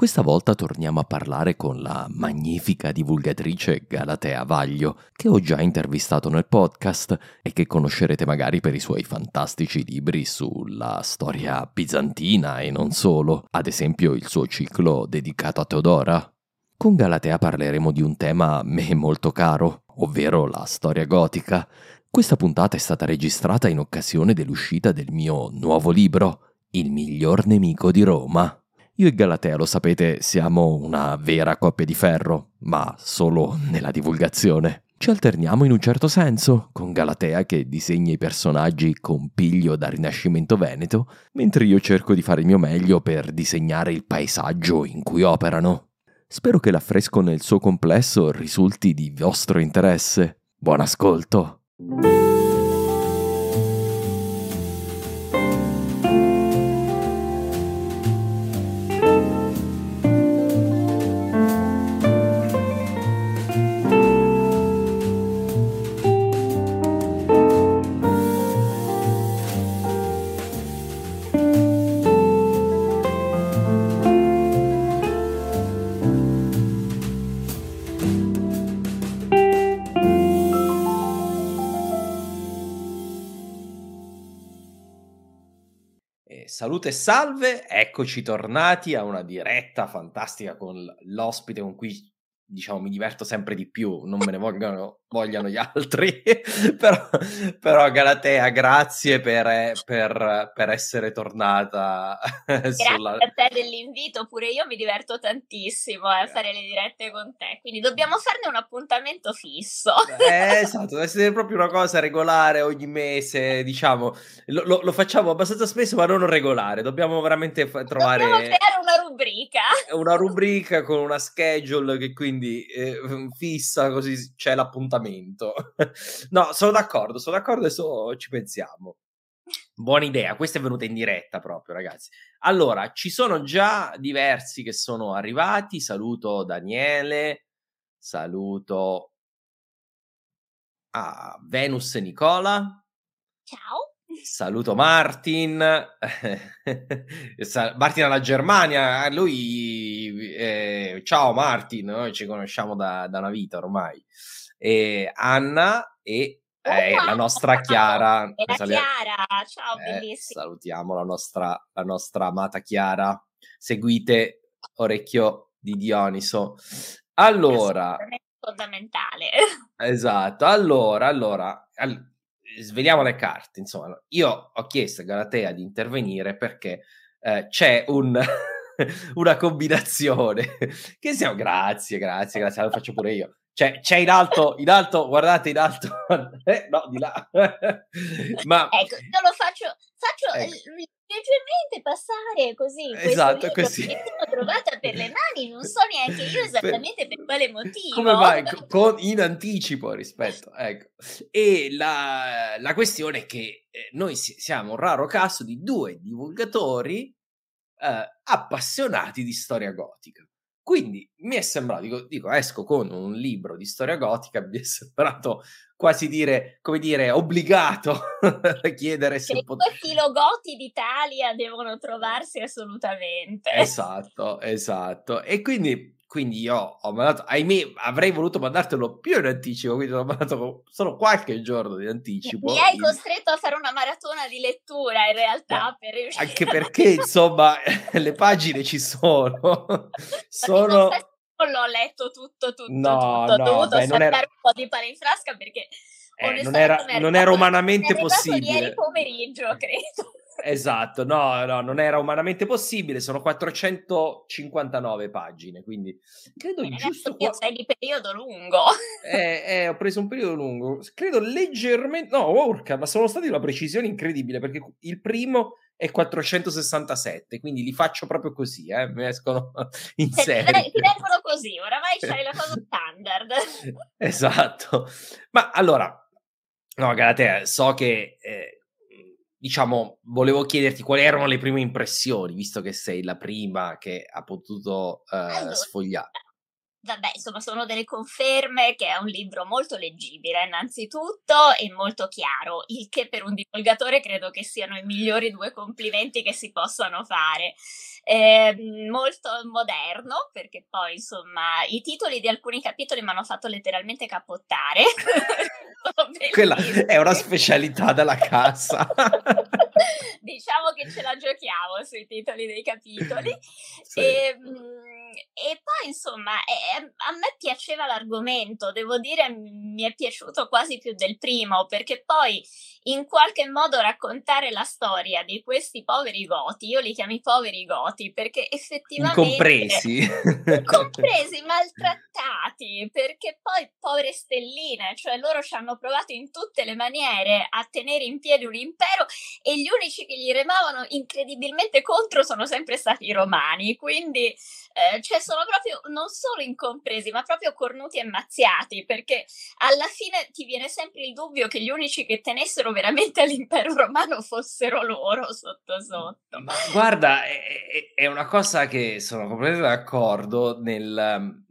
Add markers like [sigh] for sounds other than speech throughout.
Questa volta torniamo a parlare con la magnifica divulgatrice Galatea Vaglio, che ho già intervistato nel podcast e che conoscerete magari per i suoi fantastici libri sulla storia bizantina e non solo, ad esempio il suo ciclo dedicato a Teodora. Con Galatea parleremo di un tema a [laughs] me molto caro, ovvero la storia gotica. Questa puntata è stata registrata in occasione dell'uscita del mio nuovo libro, Il miglior nemico di Roma. Io e Galatea, lo sapete, siamo una vera coppia di ferro, ma solo nella divulgazione. Ci alterniamo in un certo senso, con Galatea che disegna i personaggi con piglio da Rinascimento Veneto, mentre io cerco di fare il mio meglio per disegnare il paesaggio in cui operano. Spero che l'affresco nel suo complesso risulti di vostro interesse. Buon ascolto! Salute e salve, eccoci tornati a una diretta fantastica con l'ospite con cui diciamo mi diverto sempre di più, non me ne [laughs] vogliono, vogliano gli [laughs] altri, però, però, Galatea grazie per, per, per essere tornata. [laughs] Grazie sulla... a te dell'invito, pure io mi diverto tantissimo a fare le dirette con te, quindi dobbiamo farne un appuntamento fisso. Eh, [laughs] esatto, deve essere proprio una cosa regolare ogni mese, diciamo, lo, lo, lo facciamo abbastanza spesso ma non regolare, dobbiamo veramente f- trovare... Dobbiamo creare una rubrica. Una rubrica con una schedule che quindi quindi eh, fissa così c'è l'appuntamento. [laughs] no, sono d'accordo, sono d'accordo, adesso ci pensiamo. Buona idea, questa è venuta in diretta proprio, ragazzi. Allora, ci sono già diversi che sono arrivati. Saluto Daniele, saluto a Venus Nicola. Ciao. Saluto Martin, [laughs] Martin alla Germania, lui, eh, ciao Martin, noi ci conosciamo da, da una vita ormai, e Anna e eh, la nostra Chiara. E la Chiara, ciao eh, bellissima. Salutiamo la nostra, la nostra amata Chiara, seguite Orecchio di Dioniso. Allora... Fondamentale. Esatto, allora, allora, all- sveliamo le carte, insomma, io ho chiesto a Galatea di intervenire perché eh, c'è un, [laughs] una combinazione che siamo, grazie, grazie, grazie, lo faccio pure io. C'è, c'è in alto, in alto, guardate in alto, [laughs] eh, no, di là. [laughs] Ma... Ecco, io lo faccio, faccio ecco leggermente passare così. Esatto, così. Sono trovata per le mani, non so neanche io [laughs] esattamente per, per quale motivo. Come mai? Con, in anticipo rispetto, ecco. E la, la questione è che eh, noi siamo un raro caso di due divulgatori eh, appassionati di storia gotica. Quindi mi è sembrato, dico, dico, esco con un libro di storia gotica, [laughs] mi è sembrato quasi dire, come dire, obbligato [laughs] a chiedere se... Cioè, pot- questi logoti d'Italia devono trovarsi assolutamente. Esatto, esatto. E quindi quindi io ho mandato, ahimè, avrei voluto mandartelo più in anticipo, quindi ho mandato solo qualche giorno di anticipo. Mi hai costretto a fare una maratona di lettura in realtà per riuscire Anche perché, [laughs] insomma, [laughs] le pagine ci sono. [laughs] sono... Non l'ho letto tutto, tutto, no, tutto. No, ho dovuto beh, saltare era... un po' di pane in frasca perché... Eh, non, era, non era umanamente possibile. Ieri pomeriggio, credo. Esatto, no, no, non era umanamente possibile, sono 459 pagine, quindi credo eh, giusto... Io sei di periodo lungo. [laughs] Eh, eh, ho preso un periodo lungo, credo leggermente... No, urca, ma sono stati una precisione incredibile, perché il primo è 467, quindi li faccio proprio così, eh, mi escono [laughs] in Se serie. Ti vengono così, oramai c'hai la cosa standard. [laughs] esatto. Ma allora, no, Galatea, so che... Eh, diciamo, volevo chiederti quali erano le prime impressioni, visto che sei la prima che ha potuto uh, allora, sfogliare. Vabbè, insomma, sono delle conferme che è un libro molto leggibile, innanzitutto, e molto chiaro, il che per un divulgatore credo che siano i migliori due complimenti che si possano fare. Eh, molto moderno, perché poi, insomma, i titoli di alcuni capitoli mi hanno fatto letteralmente capottare. [laughs] Quella è una specialità della cassa. [laughs] diciamo che ce la giochiamo sui titoli dei capitoli. Sì. E, e, poi, insomma, è, a me piaceva l'argomento, devo dire, mi è piaciuto quasi più del primo, perché poi in qualche modo raccontare la storia di questi poveri goti, io li chiamo i poveri goti, perché effettivamente... Incompresi. compresi, maltrattati, perché poi povere stelline, cioè loro ci hanno provato in tutte le maniere a tenere in piedi un impero e gli unici che gli remavano incredibilmente contro sono sempre stati i romani, quindi eh, cioè sono proprio non solo incompresi, ma proprio cornuti e mazziati, perché alla fine ti viene sempre il dubbio che gli unici che tenessero veramente all'impero romano fossero loro sotto sotto. Ma guarda, è, è una cosa che sono completamente d'accordo nel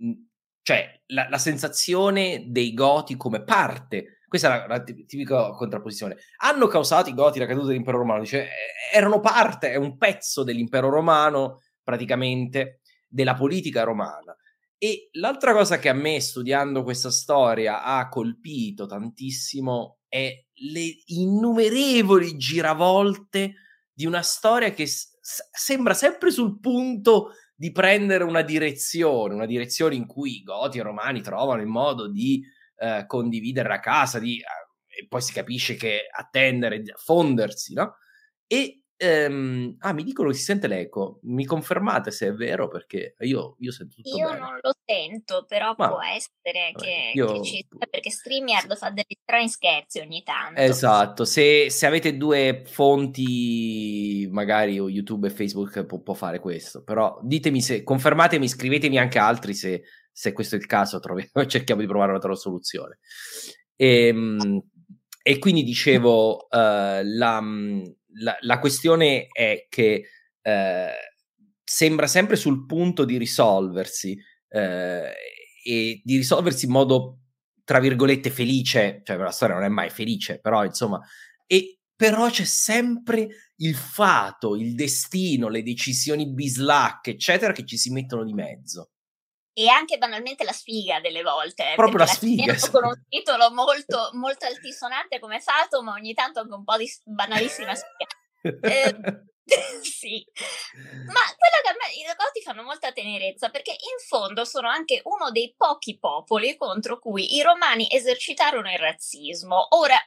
cioè la, la, sensazione dei Goti come parte. Questa è la, tipica contrapposizione. Hanno causato i Goti la caduta dell'impero romano, cioè erano parte, è un pezzo dell'impero romano, praticamente, della politica romana. E l'altra cosa che a me, studiando questa storia, ha colpito tantissimo è le innumerevoli giravolte di una storia che s- sembra sempre sul punto di prendere una direzione, una direzione in cui i Goti e i Romani trovano il modo di eh, condividere la casa, di, eh, e poi si capisce che attendere, fondersi, no? E Ehm, ah, mi dicono che si sente l'eco. Mi confermate se è vero? Perché io, io sento tutto Io bene. non lo sento, però Ma- può essere vabbè, che, io- che ci sia, perché StreamYard fa degli strani scherzi ogni tanto. Esatto, se, se avete due fonti, magari o YouTube e Facebook può, può fare questo, però ditemi se, confermatemi, scrivetemi anche altri se, se questo è il caso, troviamo, [laughs] cerchiamo di provare una loro soluzione. Ehm, e quindi dicevo, eh, la, la, la questione è che eh, sembra sempre sul punto di risolversi eh, e di risolversi in modo tra virgolette felice, cioè la storia non è mai felice, però insomma, e però c'è sempre il fato, il destino, le decisioni bislacche, eccetera, che ci si mettono di mezzo. E anche banalmente la sfiga delle volte. eh, Proprio la sfiga, finiamo Con un titolo molto, molto altisonante come Fato, ma ogni tanto anche un po' di banalissima sfiga. Eh, [laughs] sì, ma quello che a me i Goti fanno molta tenerezza perché in fondo sono anche uno dei pochi popoli contro cui i romani esercitarono il razzismo. Ora,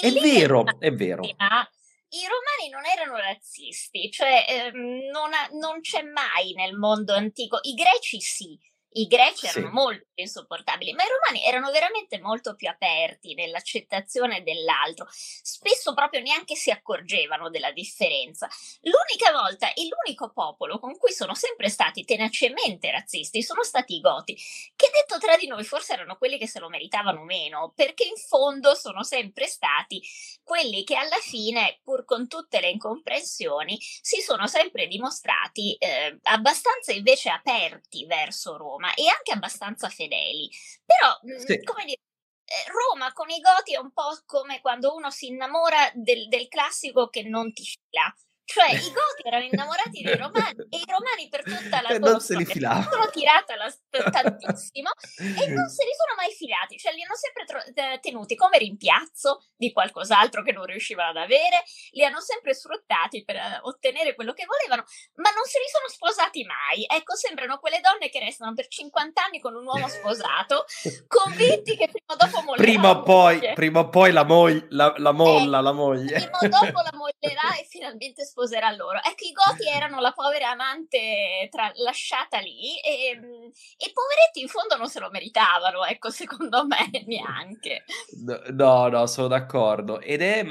È vero, è vero. I romani non erano razzisti, cioè ehm, non, ha- non c'è mai nel mondo antico, i greci sì, i greci erano Sì. molto più insopportabili, ma i romani erano veramente molto più aperti nell'accettazione dell'altro, spesso proprio neanche si accorgevano della differenza. L'unica volta e l'unico popolo con cui sono sempre stati tenacemente razzisti sono stati i Goti, che detto tra di noi forse erano quelli che se lo meritavano meno, perché in fondo sono sempre stati quelli che alla fine, pur con tutte le incomprensioni, si sono sempre dimostrati eh, abbastanza invece aperti verso Roma e anche abbastanza fedeli. Però, mh, Sì. come dire, eh, Roma con i Goti è un po' come quando uno si innamora del, del classico che non ti fila. Cioè i Goti erano innamorati dei Romani e i Romani per tutta la loro non se li storia filavano. sono tirata la, [laughs] tantissimo e non se li sono mai filati, cioè li hanno sempre tro- eh, tenuti come rimpiazzo di qualcos'altro che non riuscivano ad avere, li hanno sempre sfruttati per eh, ottenere quello che volevano, ma non se li sono sposati mai. Ecco, sembrano quelle donne che restano per 50 anni con un uomo sposato, [laughs] convinti che prima o dopo mollerà Prima o poi, prima o poi la, moglie, la, la molla, Eh, la moglie. prima o dopo la mollerà e finalmente sposerà loro. Ecco, i Goti erano la povera amante tra- lasciata lì e, mm, e i poveretti in fondo non se lo meritavano, ecco, secondo me [laughs] neanche. No, No, no, sono d'accordo. Ed è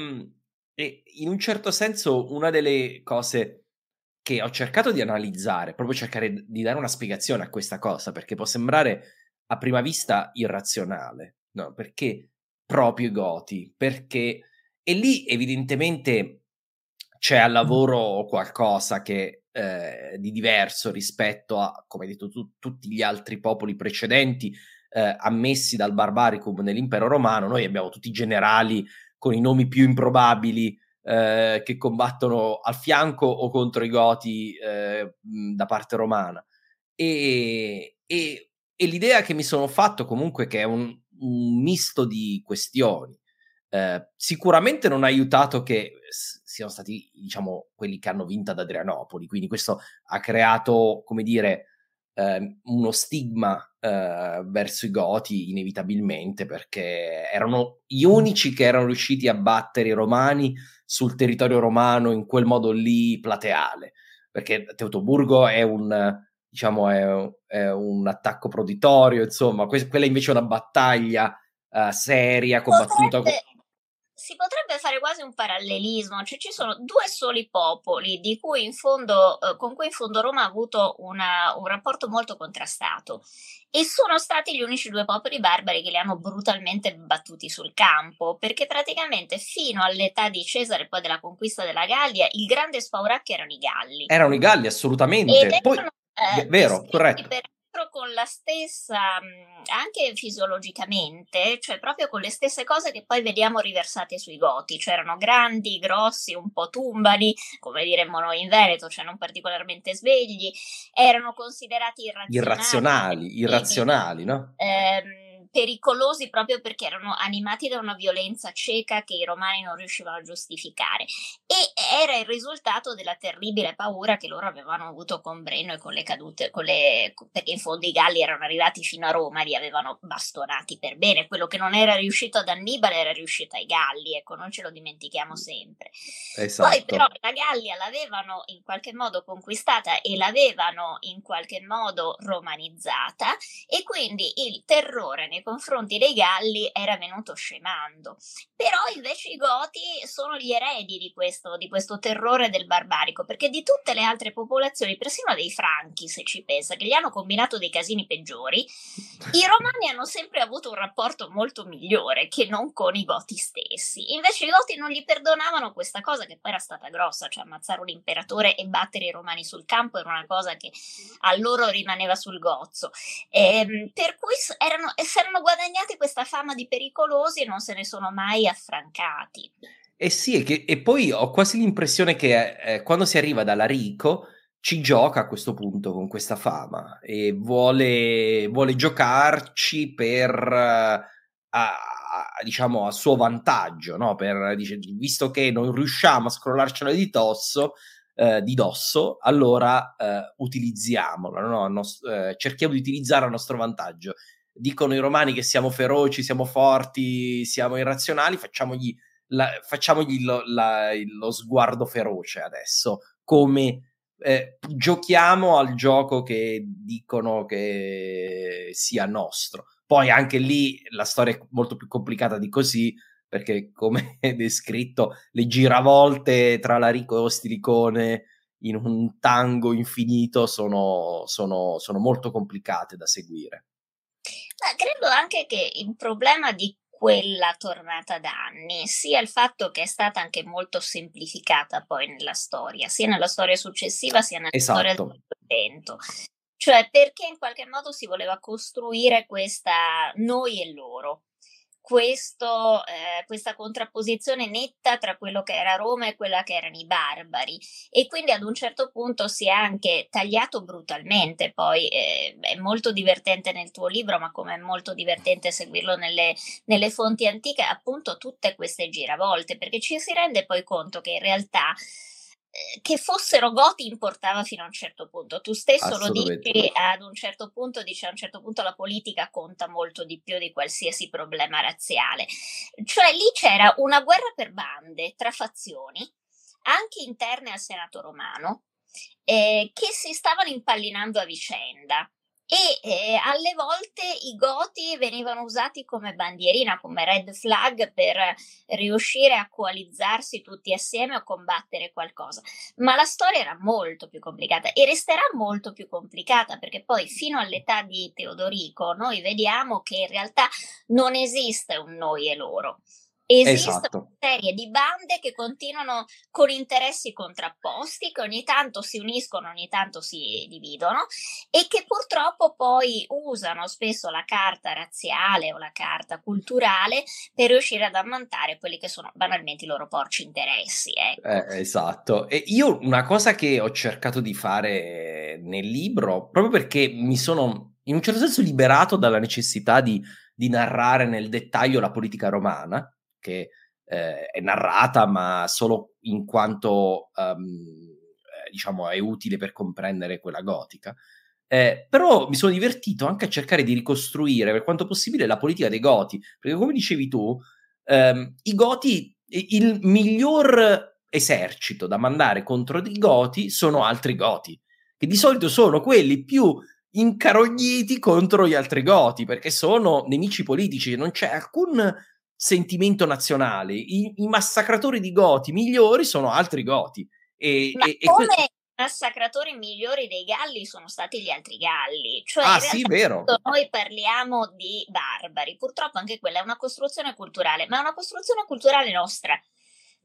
è in un certo senso una delle cose che ho cercato di analizzare, proprio cercare di dare una spiegazione a questa cosa, perché può sembrare a prima vista irrazionale, no? Perché proprio i Goti? Perché e lì evidentemente c'è al lavoro qualcosa che eh, di diverso rispetto a, come hai detto tu, tutti gli altri popoli precedenti eh, ammessi dal barbaricum nell'impero romano. Noi abbiamo tutti i generali con i nomi più improbabili eh, che combattono al fianco o contro i Goti eh, da parte romana. E, e- e l'idea che mi sono fatto comunque che è un, un misto di questioni. Eh, sicuramente non ha aiutato che siano stati, diciamo, quelli che hanno vinto ad Adrianopoli, quindi questo ha creato, come dire, eh, uno stigma eh, verso i Goti inevitabilmente perché erano gli unici che erano riusciti a battere i Romani sul territorio romano in quel modo lì plateale, perché Teutoburgo è un, diciamo, è, è un attacco proditorio, insomma, que- quella invece è una battaglia eh, seria, combattuta. Potrebbe- si potrebbe fare quasi un parallelismo, cioè ci sono due soli popoli di cui in fondo, eh, con cui in fondo Roma ha avuto una- un rapporto molto contrastato e sono stati gli unici due popoli barbari che li hanno brutalmente battuti sul campo, perché praticamente fino all'età di Cesare poi della conquista della Gallia, il grande spauracchio erano i Galli. Erano i Galli, assolutamente. Ed Poi, erano, eh, vero, corretto. peraltro con la stessa, mh, anche fisiologicamente, cioè proprio con le stesse cose che poi vediamo riversate sui goti, cioè erano grandi, grossi, un po' tumbali, come diremmo noi in Veneto, cioè non particolarmente svegli, erano considerati irrazionali. irrazionali, irrazionali, no? ehm, pericolosi proprio perché erano animati da una violenza cieca che i romani non riuscivano a giustificare e era il risultato della terribile paura che loro avevano avuto con Breno e con le cadute, con le, perché in fondo i Galli erano arrivati fino a Roma e li avevano bastonati per bene, quello che non era riuscito ad Annibale era riuscito ai Galli, ecco non ce lo dimentichiamo sempre. Esatto. Poi però la Gallia l'avevano in qualche modo conquistata e l'avevano in qualche modo romanizzata e quindi il terrore nei confronti dei Galli era venuto scemando. Però invece i Goti sono gli eredi di questo, di questo terrore del barbarico, perché di tutte le altre popolazioni, persino dei Franchi, se ci pensa, che gli hanno combinato dei casini peggiori, i Romani hanno sempre avuto un rapporto molto migliore che non con i Goti stessi. Invece i Goti non gli perdonavano questa cosa che poi era stata grossa, cioè ammazzare un imperatore e battere i Romani sul campo era una cosa che a loro rimaneva sul gozzo. Ehm, per cui s- erano, erano guadagnati questa fama di pericolosi e non se ne sono mai affrancati. Eh sì, e, che- e poi ho quasi l'impressione che eh, quando si arriva da Larico ci gioca a questo punto con questa fama e vuole, vuole giocarci per, eh, a- a- diciamo, a suo vantaggio, no? Per, dice, visto che non riusciamo a scrollarcela di dosso, eh, di dosso, allora eh, utilizziamolo, no? Nos- eh, cerchiamo di utilizzare a nostro vantaggio. Dicono i romani che siamo feroci, siamo forti, siamo irrazionali, facciamogli la- facciamogli lo, la- lo sguardo feroce adesso, come eh, giochiamo al gioco che dicono che sia nostro. Poi anche lì la storia è molto più complicata di così, perché come descritto, le giravolte tra Larico e Ostilicone in un tango infinito sono, sono, sono molto complicate da seguire. Ma credo anche che il problema di quella tornata d'anni sia il fatto che è stata anche molto semplificata poi nella storia, sia nella storia successiva sia nella storia Esatto. del Novecento. Cioè perché in qualche modo si voleva costruire questa noi e loro. Questo, eh, questa contrapposizione netta tra quello che era Roma e quella che erano i barbari. E quindi ad un certo punto si è anche tagliato brutalmente, poi eh, è molto divertente nel tuo libro ma come è molto divertente seguirlo nelle, nelle fonti antiche appunto tutte queste giravolte perché ci si rende poi conto che in realtà che fossero goti importava fino a un certo punto. Tu stesso lo dici ad un certo punto, dici a un certo punto la politica conta molto di più di qualsiasi problema razziale. Cioè lì c'era una guerra per bande tra fazioni, anche interne al Senato romano, eh, che si stavano impallinando a vicenda e eh, alle volte i goti venivano usati come bandierina, come red flag per riuscire a coalizzarsi tutti assieme o combattere qualcosa. Ma la storia era molto più complicata e resterà molto più complicata perché poi fino all'età di Teodorico noi vediamo che in realtà non esiste un noi e loro. Esistono esatto. una serie di bande che continuano con interessi contrapposti, che ogni tanto si uniscono, ogni tanto si dividono e che purtroppo poi usano spesso la carta razziale o la carta culturale per riuscire ad ammantare quelli che sono banalmente i loro porci interessi. Ecco. Eh, esatto. E io una cosa che ho cercato di fare nel libro, proprio perché mi sono in un certo senso liberato dalla necessità di, di narrare nel dettaglio la politica romana, che eh, è narrata, ma solo in quanto um, diciamo è utile per comprendere quella gotica. Eh, però mi sono divertito anche a cercare di ricostruire per quanto possibile la politica dei Goti, perché come dicevi tu, ehm, i Goti, il miglior esercito da mandare contro i Goti sono altri Goti, che di solito sono quelli più incarogniti contro gli altri Goti, perché sono nemici politici, non c'è alcun sentimento nazionale. I, i massacratori di Goti migliori sono altri Goti. E, Ma e, come e... i massacratori migliori dei Galli sono stati gli altri Galli? Cioè, ah, sì, vero. Noi parliamo di barbari, purtroppo anche quella è una costruzione culturale, ma è una costruzione culturale nostra.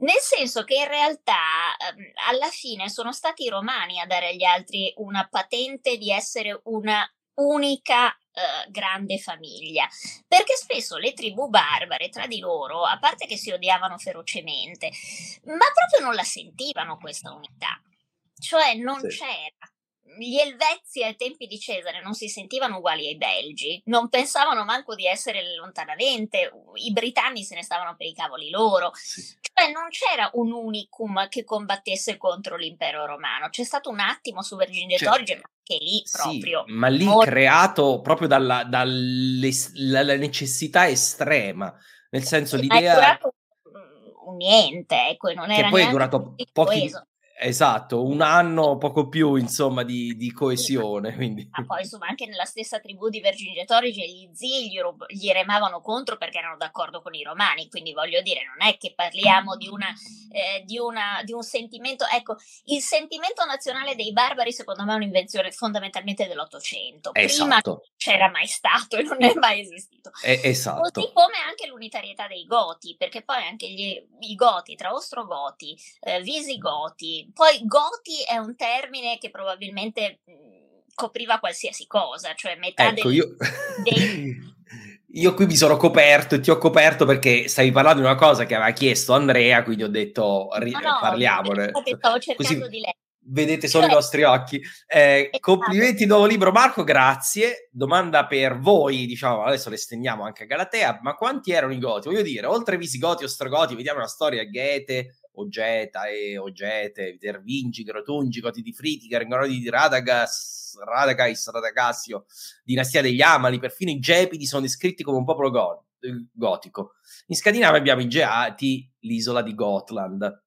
Nel senso che in realtà ehm, alla fine sono stati i romani a dare agli altri una patente di essere una unica Uh, grande famiglia, perché spesso le tribù barbare tra di loro, a parte che si odiavano ferocemente, ma proprio non la sentivano questa unità, cioè non sì. c'era. Gli Elvezi ai tempi di Cesare non si sentivano uguali ai Belgi, non pensavano manco di essere lontanamente, i britanni se ne stavano per i cavoli loro, cioè non c'era un unicum che combattesse contro l'impero romano, c'è stato un attimo su Vercingetorige, cioè, ma anche lì proprio. Sì, ma lì molto... creato proprio dalla, dalla necessità estrema, nel senso sì, l'idea... niente, ecco, non era che poi è durato pochi, Esatto, un anno, poco più, insomma, di, di coesione. Quindi. Ma poi, insomma, anche nella stessa tribù di Vercingetorige gli zii gli, gli, remavano contro perché erano d'accordo con i romani, quindi voglio dire, non è che parliamo di, una, eh, di, una, di un sentimento... Ecco, il sentimento nazionale dei barbari, secondo me, è un'invenzione fondamentalmente dell'Ottocento. Esatto. Prima non c'era mai stato e non è mai esistito. Eh, esatto. Così come anche l'unitarietà dei Goti, perché poi anche gli, i Goti, tra Ostrogoti, eh, Visigoti, poi Goti è un termine che probabilmente mhmm, copriva qualsiasi cosa, cioè metà ecco, del, io... dei... [laughs] io qui mi sono coperto e ti ho coperto perché stavi parlando di una cosa che aveva chiesto Andrea, quindi ho detto ri- no, no, parliamone. Stavo [laughs] cercando Così... di leggere vedete solo cioè, i nostri occhi. Eh, esatto. Complimenti, nuovo libro, Marco. Grazie. Domanda per voi, diciamo, adesso le stendiamo anche a Galatea. Ma quanti erano i Goti? Voglio dire, oltre Visigoti, Ostrogoti, vediamo la storia Goethe, Ogeta e Ogete, Tervingi, Grotungi, Goti di Fritica, Ringrodi di Radagas, Radagais, Radagassio, dinastia degli Amali, perfino i Gepidi sono descritti come un popolo go- gotico. In Scandinavia abbiamo i Geati, l'isola di Gotland,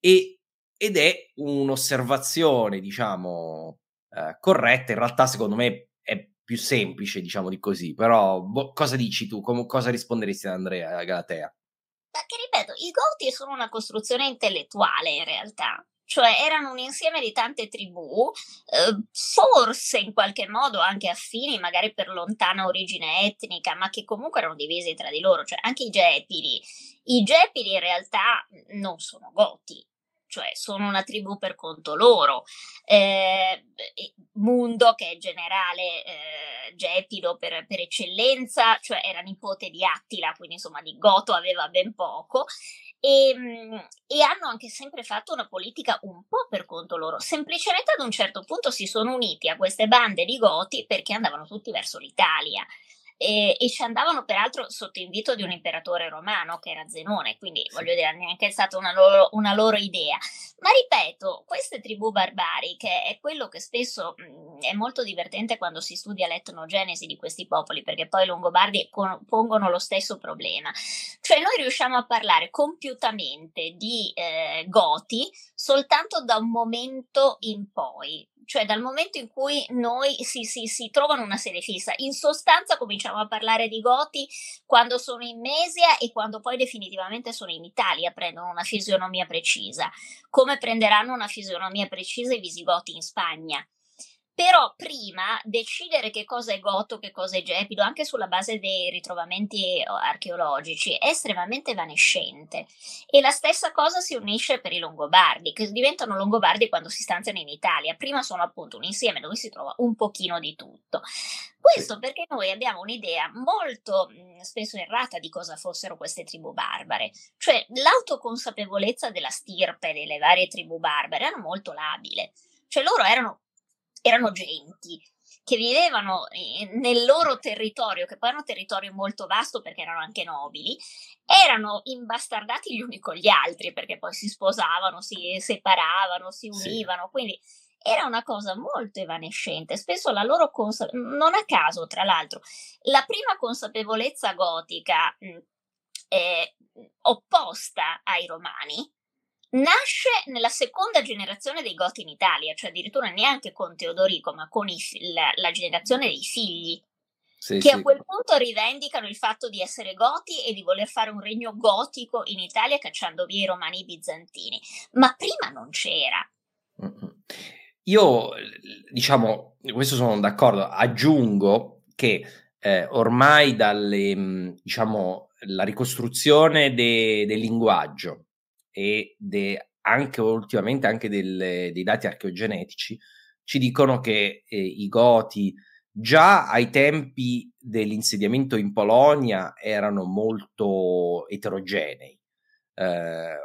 e, ed è un'osservazione, diciamo, eh, corretta, in realtà secondo me è più semplice, diciamo di così, però bo- cosa dici tu? Com- cosa risponderesti ad Andrea Galatea? Ripeto, i Goti sono una costruzione intellettuale in realtà, cioè erano un insieme di tante tribù, eh, forse in qualche modo anche affini, magari per lontana origine etnica, ma che comunque erano divisi tra di loro, cioè anche i Gepidi. I Gepidi in realtà non sono Goti, cioè sono una tribù per conto loro. Eh, Mundo, che è generale eh, Gepido per, per, eccellenza, cioè era nipote di Attila, quindi insomma di Goto aveva ben poco. E, ehm, e, hanno anche sempre fatto una politica un po' per conto loro. Semplicemente ad un certo punto si sono uniti a queste bande di Goti perché andavano tutti verso l'Italia e, e, ci andavano peraltro sotto invito di un imperatore romano che era Zenone, quindi voglio dire, neanche è stata una loro, una loro, idea. Ma ripeto, queste tribù barbariche è quello che spesso mh, è molto divertente quando si studia l'etnogenesi di questi popoli, perché poi i longobardi con, pongono lo stesso problema. Cioè noi riusciamo a parlare compiutamente di eh, Goti soltanto da un momento in poi, cioè dal momento in cui noi si, si, si, trovano una serie fissa. In sostanza cominciamo a parlare di Goti quando sono in Mesia e quando poi definitivamente sono in Italia, prendono una fisionomia precisa, come prenderanno una fisionomia precisa i Visigoti in Spagna. Però prima decidere che cosa è Goto, che cosa è Gepido, anche sulla base dei ritrovamenti archeologici, è estremamente evanescente. E la stessa cosa si unisce per i Longobardi, che diventano Longobardi quando si stanziano in Italia. Prima sono appunto un insieme dove si trova un pochino di tutto. Questo perché noi abbiamo un'idea molto spesso errata di cosa fossero queste tribù barbare, cioè l'autoconsapevolezza della stirpe delle varie tribù barbare era molto labile. Cioè loro erano erano genti che vivevano nel loro territorio, che poi era un territorio molto vasto perché erano anche nobili, erano imbastardati gli uni con gli altri perché poi si sposavano, si separavano, si univano, sì. quindi era una cosa molto evanescente. Spesso la loro consapevolezza, non a caso, tra l'altro, la prima consapevolezza gotica mh, eh, opposta ai romani nasce nella seconda generazione dei Goti in Italia, cioè addirittura neanche con Teodorico, ma con i, la, la, generazione dei figli, sì, che sì. a quel punto rivendicano il fatto di essere Goti e di voler fare un regno gotico in Italia cacciando via i romani bizantini. Ma prima non c'era. Io, diciamo, questo sono d'accordo, aggiungo che eh, ormai dalle, diciamo, la ricostruzione de, del linguaggio e de, anche ultimamente anche del, dei dati archeogenetici ci dicono che eh, i Goti già ai tempi dell'insediamento in Polonia erano molto eterogenei. Eh,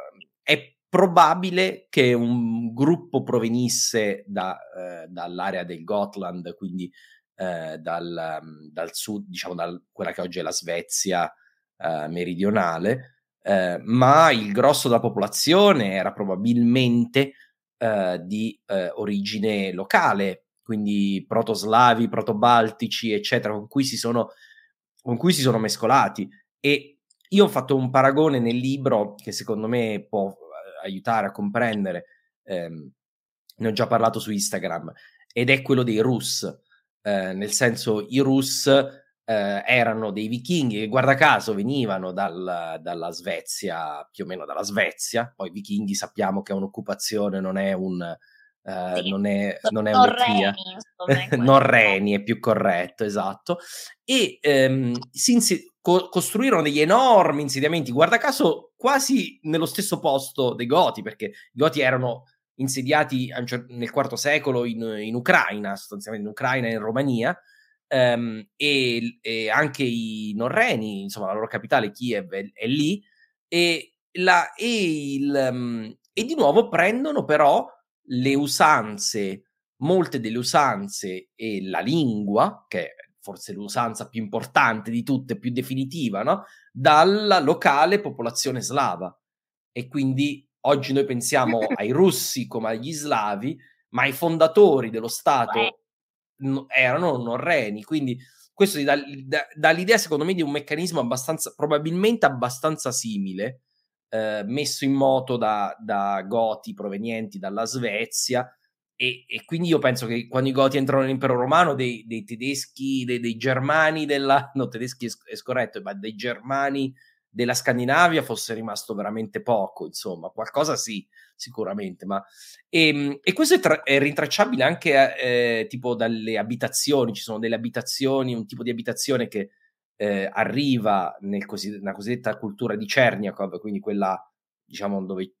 è probabile che un gruppo provenisse da, eh, dall'area del Gotland, quindi eh, dal, dal, sud, diciamo da quella che oggi è la Svezia eh, meridionale, eh, ma il grosso della popolazione era probabilmente eh, di eh, origine locale, quindi protoslavi, protobaltici, eccetera, con cui si sono, con cui si sono mescolati. E io ho fatto un paragone nel libro che secondo me può eh, aiutare a comprendere, ehm, ne ho già parlato su Instagram, ed è quello dei Rus. Eh, nel senso, i Rus eh, erano dei vichinghi che guarda caso venivano dal, dalla Svezia, più o meno dalla Svezia, poi vichinghi sappiamo che è un'occupazione, non è un... Uh, sì. non è, non è un'etnia, non reni è più corretto, esatto. E um, si insi- co- costruirono degli enormi insediamenti, guarda caso quasi nello stesso posto dei Goti, perché i Goti erano insediati nel IV secolo in, in Ucraina, sostanzialmente in Ucraina e in Romania, um, e, e, anche i norreni, insomma la loro capitale Kiev è, è lì, e, la, e, il, um, e di nuovo prendono però le usanze, molte delle usanze e la lingua, che è forse l'usanza più importante di tutte, più definitiva, no? dalla locale popolazione slava. E quindi oggi noi pensiamo [laughs] ai russi come agli slavi, ma i fondatori dello Stato erano norreni, quindi questo ti dà, dà, dà, l'idea secondo me di un meccanismo abbastanza, probabilmente abbastanza simile, eh, messo in moto da, da, goti provenienti dalla Svezia e, e, quindi io penso che quando i goti entrano nell'impero romano dei, dei tedeschi, dei, dei, germani della, [laughs] no tedeschi è scorretto, ma dei germani della Scandinavia fosse rimasto veramente poco, insomma, qualcosa sì, sicuramente, ma... E, ehm, e questo è, tra- è, rintracciabile anche eh, tipo dalle abitazioni, ci sono delle abitazioni, un tipo di abitazione che eh, arriva nel così- nella cosiddetta cultura di Cerniakov, quindi quella, diciamo, dove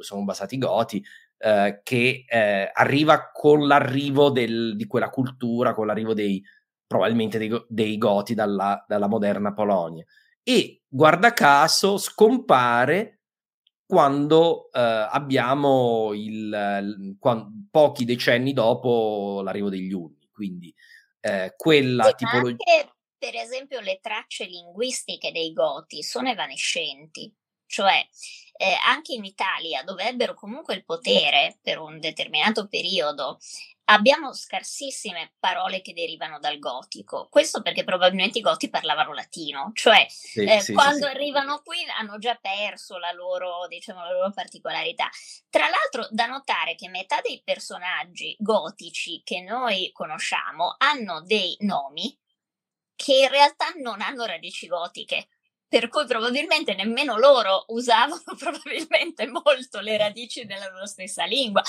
sono basati i Goti, eh, che eh, arriva con l'arrivo del, di quella cultura, con l'arrivo dei probabilmente dei, dei Goti dalla, dalla moderna Polonia. E guarda caso scompare quando eh, abbiamo il, quando, pochi decenni dopo l'arrivo degli Unni. Quindi eh, quella sì, tipologia. Anche, per esempio, le tracce linguistiche dei Goti sono evanescenti. Cioè, eh, anche in Italia, dove ebbero comunque il potere per un determinato periodo, abbiamo scarsissime parole che derivano dal gotico. Questo perché probabilmente i goti parlavano latino, cioè sì, eh, sì, quando sì, arrivano qui hanno già perso la loro, diciamo, la loro particolarità. Tra l'altro, da notare che metà dei personaggi gotici che noi conosciamo hanno dei nomi che in realtà non hanno radici gotiche per cui probabilmente nemmeno loro usavano [laughs] probabilmente molto le radici della loro stessa lingua.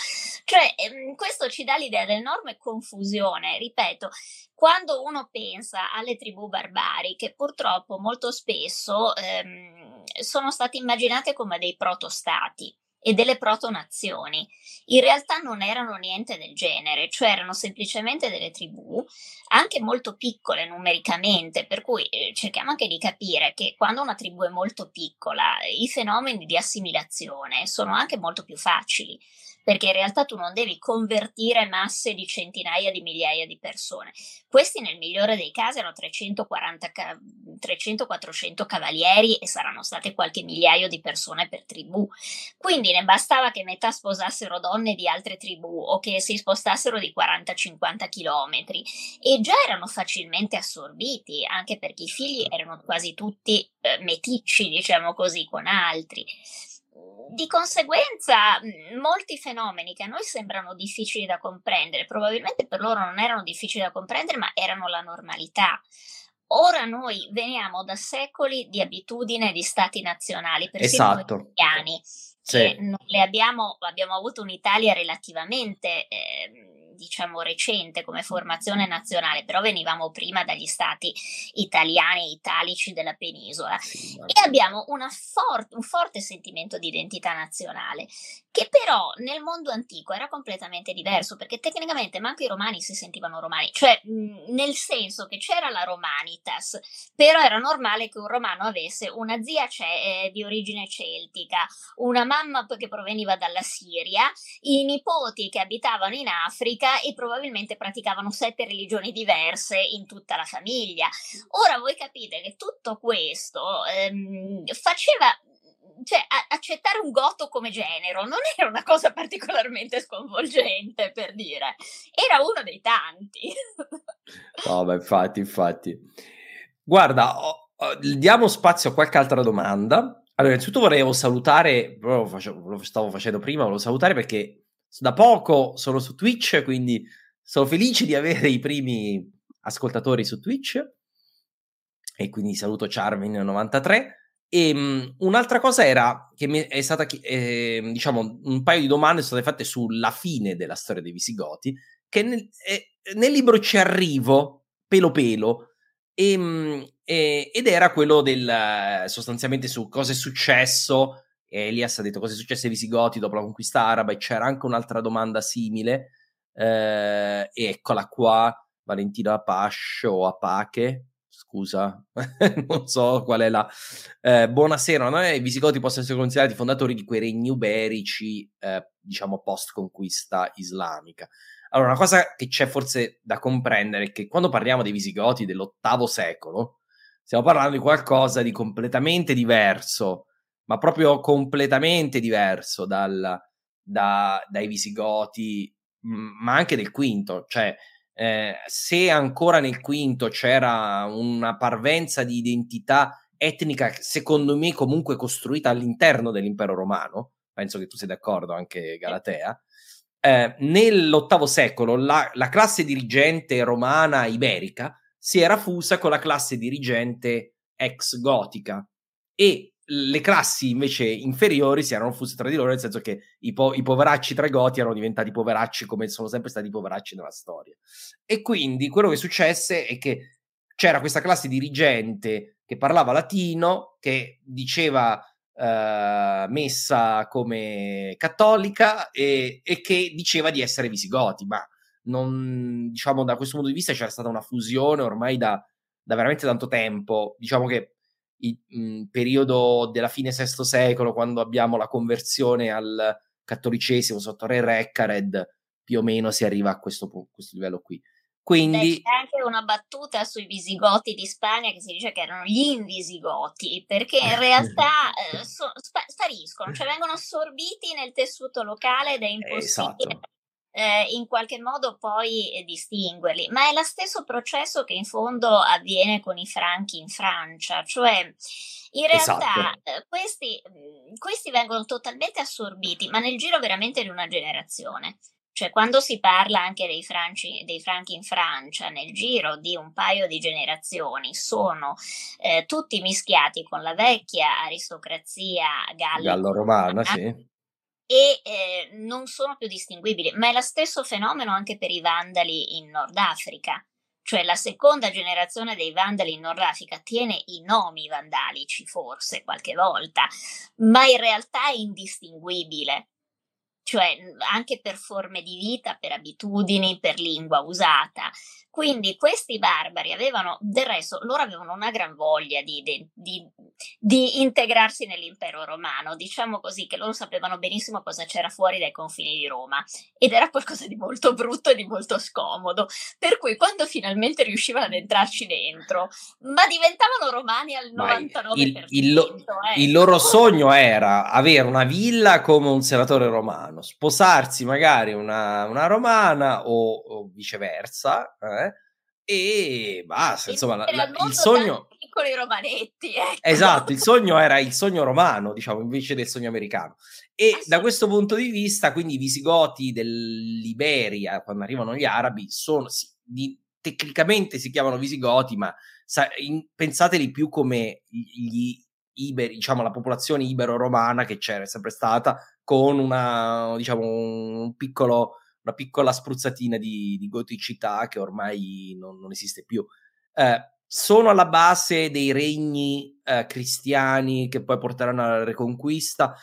Cioè, ehm, questo ci dà l'idea dell'enorme confusione, ripeto, quando uno pensa alle tribù barbariche, purtroppo molto spesso ehm, sono state immaginate come dei protostati e delle protonazioni. In realtà non erano niente del genere, cioè erano semplicemente delle tribù, anche molto piccole numericamente, per cui eh, cerchiamo anche di capire che quando una tribù è molto piccola, i fenomeni di assimilazione sono anche molto più facili perché in realtà tu non devi convertire masse di centinaia di migliaia di persone. Questi nel migliore dei casi erano 300-400 cavalieri e saranno state qualche migliaio di persone per tribù. Quindi ne bastava che metà sposassero donne di altre tribù o che si spostassero di 40-50 chilometri e già erano facilmente assorbiti, anche perché i figli erano quasi tutti eh, meticci, diciamo così, con altri. Di conseguenza, molti fenomeni che a noi sembrano difficili da comprendere, probabilmente per loro non erano difficili da comprendere, ma erano la normalità. Ora noi veniamo da secoli di abitudini di stati nazionali, persino esatto. italiani, sì. non le abbiamo, abbiamo avuto un'Italia relativamente eh, diciamo recente come formazione nazionale, però venivamo prima dagli stati italiani e italici della penisola. E abbiamo for- un forte sentimento di identità nazionale che però nel mondo antico era completamente diverso perché tecnicamente manco i romani si sentivano romani, cioè mh, nel senso che c'era la romanitas, però era normale che un romano avesse una zia ce- eh, di origine celtica, una mamma che proveniva dalla Siria, i nipoti che abitavano in Africa e probabilmente praticavano sette religioni diverse in tutta la famiglia. Ora voi capite che tutto questo ehm, faceva cioè, accettare un goto come genero non era una cosa particolarmente sconvolgente, per dire, era uno dei tanti. [laughs] no, ma infatti, infatti. Guarda, oh, oh, diamo spazio a qualche altra domanda. Allora, innanzitutto volevo salutare, lo, facevo, lo stavo facendo prima, volevo salutare perché da poco sono su Twitch, quindi sono felice di avere i primi ascoltatori su Twitch. E quindi saluto Charmin93. E um, un'altra cosa era che mi è stata, eh, diciamo, un paio di domande sono state fatte sulla fine della storia dei Visigoti, che nel, eh, nel libro ci arrivo pelo pelo, e, um, eh, ed era quello del sostanzialmente su cosa è successo. Elias ha detto cosa è successo ai Visigoti dopo la conquista araba, e c'era anche un'altra domanda simile. Eh, eccola qua, Valentina Apascio o Apache, scusa, [laughs] non so qual è la... Eh, buonasera, no? i Visigoti possono essere considerati fondatori di quei regni uberici, eh, diciamo, post-conquista islamica. Allora, una cosa che c'è forse da comprendere è che quando parliamo dei Visigoti dell'ottavo secolo, stiamo parlando di qualcosa di completamente diverso, ma proprio completamente diverso dal, da, dai Visigoti, ma anche del quinto, cioè eh, se ancora nel quinto c'era una parvenza di identità etnica, secondo me comunque costruita all'interno dell'impero romano, penso che tu sia d'accordo anche Galatea, eh, nell'ottavo secolo la, la, classe dirigente romana iberica si era fusa con la classe dirigente ex gotica e le classi invece inferiori si erano fuse tra di loro, nel senso che i, po- i, poveracci tra i goti erano diventati poveracci come sono sempre stati poveracci nella storia. E quindi quello che successe è che c'era questa classe dirigente che parlava latino, che diceva eh, messa come cattolica e, e, che diceva di essere visigoti, ma non, diciamo, da questo punto di vista c'era stata una fusione ormai da, da veramente tanto tempo. Diciamo che il mh, periodo della fine VI secolo, quando abbiamo la conversione al cattolicesimo sotto Re Reccared, più o meno si arriva a questo, questo livello qui. Quindi... Beh, c'è anche una battuta sui visigoti di Spagna che si dice che erano gli invisigoti, perché in realtà [laughs] eh, so, spariscono, cioè vengono assorbiti nel tessuto locale ed è impossibile esatto. Eh, in qualche modo poi eh, distinguerli. Ma è lo stesso processo che in fondo avviene con i franchi in Francia, cioè in realtà esatto. Eh, questi, questi vengono totalmente assorbiti, ma nel giro veramente di una generazione. Cioè, quando si parla anche dei, franci, dei, franchi in Francia, nel giro di un paio di generazioni, sono eh, tutti mischiati con la vecchia aristocrazia gallo-romana, sì. E eh, non sono più distinguibili, ma è lo stesso fenomeno anche per i vandali in Nord Africa. Cioè la seconda generazione dei vandali in Nord Africa tiene i nomi vandalici, forse qualche volta, ma in realtà è indistinguibile cioè anche per forme di vita, per abitudini, per lingua usata. Quindi questi barbari avevano, del resto, loro avevano una gran voglia di, di, di, integrarsi nell'impero romano, diciamo così, che loro sapevano benissimo cosa c'era fuori dai confini di Roma ed era qualcosa di molto brutto e di molto scomodo. Per cui quando finalmente riuscivano ad entrarci dentro, ma diventavano romani al 99%. Il, il, lo, eh. il loro sogno era avere una villa come un senatore romano, sposarsi magari una, una romana o, o viceversa. Eh? E basta, insomma, la, la, il sogno... Piccoli romanetti, ecco. Esatto, il sogno era il sogno romano, diciamo, invece del sogno americano. E da questo punto di vista, quindi i visigoti dell'Iberia, quando arrivano gli arabi, sono, sì, di, tecnicamente si chiamano visigoti, ma sa, in, pensateli più come gli iberi, diciamo, la popolazione ibero-romana che c'era sempre stata, con una, diciamo, un piccolo una piccola spruzzatina di, di goticità che ormai non, non esiste più. Eh, sono alla base dei regni eh, cristiani che poi porteranno alla reconquista.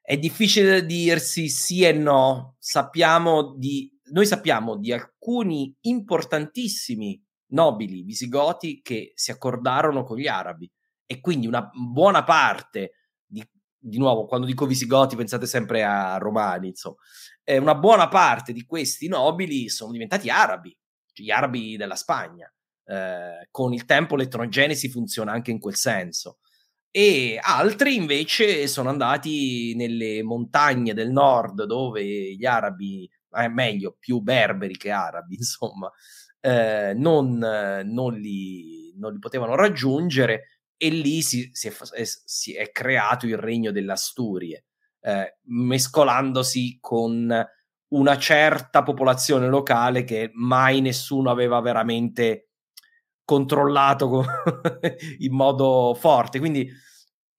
È difficile dirsi sì e no. Sappiamo di, noi sappiamo di alcuni importantissimi nobili visigoti che si accordarono con gli arabi e quindi una buona parte di, di nuovo, quando dico visigoti pensate sempre a romani, insomma, eh, una buona parte di questi nobili sono diventati arabi, cioè gli arabi della Spagna. Eh, con il tempo l'eterogenesi funziona anche in quel senso. E altri invece sono andati nelle montagne del nord dove gli arabi, eh, meglio, più berberi che arabi, [laughs] insomma, eh, non, non, li, non, li, potevano raggiungere e lì si, si, è, si è creato il regno delle Asturie eh, mescolandosi con una certa popolazione locale che mai nessuno aveva veramente controllato [laughs] in modo forte. Quindi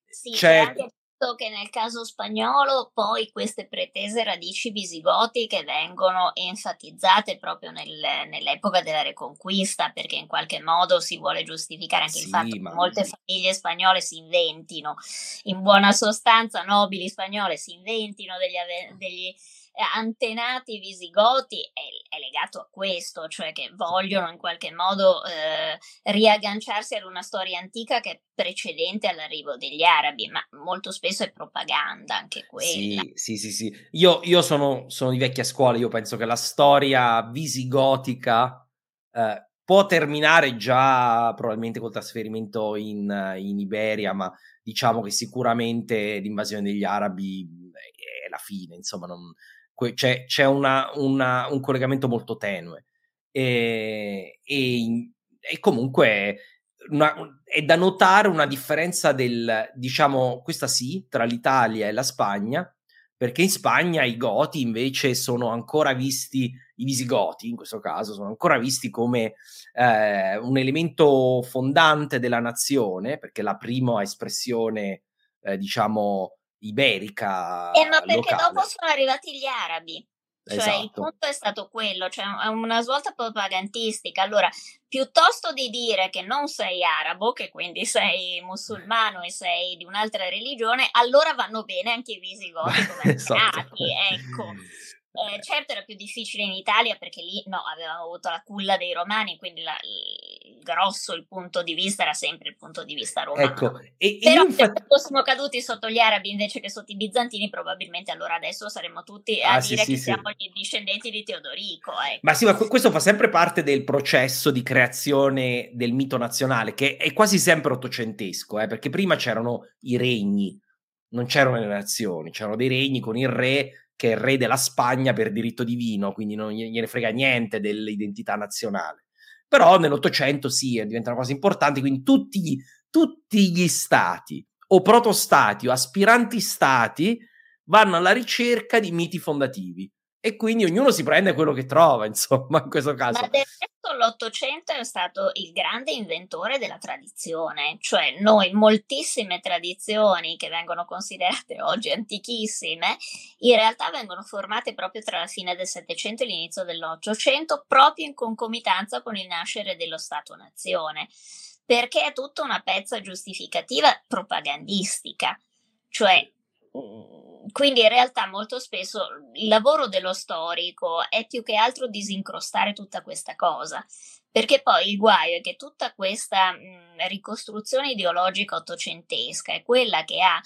sì, c'è anche che nel caso spagnolo poi queste pretese radici visigotiche vengono enfatizzate proprio nel, nell'epoca della Reconquista, perché in qualche modo si vuole giustificare anche sì, il fatto che molte famiglie spagnole si inventino, in buona sostanza nobili spagnole si inventino degli, degli eh, antenati visigoti è, è, legato a questo, cioè che vogliono in qualche modo eh, riagganciarsi ad una storia antica che è precedente all'arrivo degli arabi, ma molto spesso è propaganda anche quella. Sì, sì, sì, sì. Io, io sono, sono, di vecchia scuola, io penso che la storia visigotica eh, può terminare già probabilmente col trasferimento in, in Iberia, ma diciamo che sicuramente l'invasione degli arabi è la fine, insomma, non, c'è, c'è una, una, un collegamento molto tenue. E, e, e comunque una, è da notare una differenza del, diciamo, questa sì, tra l'Italia e la Spagna, perché in Spagna i Goti invece sono ancora visti, i Visigoti in questo caso, sono ancora visti come eh, un elemento fondante della nazione, perché la prima espressione, eh, diciamo, iberica. Eh, ma perché locale. dopo sono arrivati gli arabi. Cioè, esatto. il punto è stato quello, cioè una svolta propagandistica. Allora, piuttosto di dire che non sei arabo, che quindi sei musulmano e sei di un'altra religione, allora vanno bene anche i [laughs] visigoti come esatto. ecco. Eh, certo era più difficile in Italia perché lì no, avevamo avuto la culla dei romani, quindi la, il grosso, il punto di vista era sempre il punto di vista romano. Ecco, e, Però e infatti... se fossimo caduti sotto gli arabi invece che sotto i bizantini, probabilmente allora adesso saremmo tutti a Ah, dire sì, che sì, siamo sì. gli discendenti di Teodorico. Ecco. Ma sì, ma questo fa sempre parte del processo di creazione del mito nazionale, che è quasi sempre ottocentesco, eh, perché prima c'erano i regni, non c'erano le nazioni, c'erano dei regni con il re che è re della Spagna per diritto divino, quindi non gliene frega niente dell'identità nazionale. Però nell'Ottocento sì, diventano cose importanti, quindi tutti, tutti gli stati o protostati o aspiranti stati vanno alla ricerca di miti fondativi e quindi ognuno si prende quello che trova, insomma, in questo caso. Ma del resto l'Ottocento è stato il grande inventore della tradizione, cioè noi moltissime tradizioni che vengono considerate oggi antichissime, in realtà vengono formate proprio tra la fine del Settecento e l'inizio dell'Ottocento, proprio in concomitanza con il nascere dello Stato-nazione, perché è tutta una pezza giustificativa propagandistica, cioè quindi in realtà molto spesso il lavoro dello storico è più che altro disincrostare tutta questa cosa, perché poi il guaio è che tutta questa mh, ricostruzione ideologica ottocentesca è quella che ha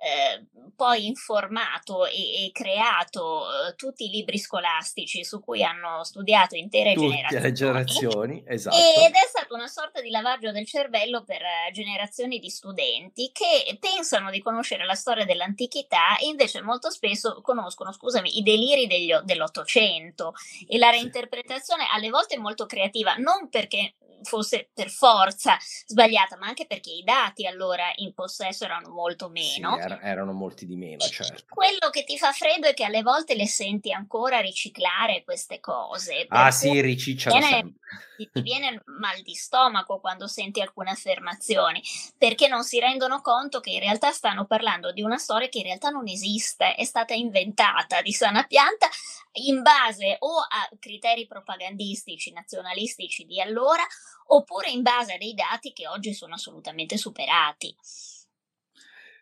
eh, poi informato e, e creato eh, tutti i libri scolastici su cui hanno studiato intere generazioni. generazioni, [laughs] esatto. Ed è stato una sorta di lavaggio del cervello per uh, generazioni di studenti che pensano di conoscere la storia dell'antichità e invece molto spesso conoscono, scusami, i deliri degli, dell'Ottocento e la reinterpretazione alle volte molto creativa, non perché fosse per forza sbagliata, ma anche perché i dati allora in possesso erano molto meno. Sì, er- erano molti di meno, certo. Quello che ti fa freddo è che alle volte le senti ancora riciclare queste cose. Ah sì, ricicciano viene, ti viene mal di stomaco quando senti alcune affermazioni, perché non si rendono conto che in realtà stanno parlando di una storia che in realtà non esiste, è stata inventata di sana pianta in base o a criteri propagandistici, nazionalistici di allora, oppure in base a dei dati che oggi sono assolutamente superati.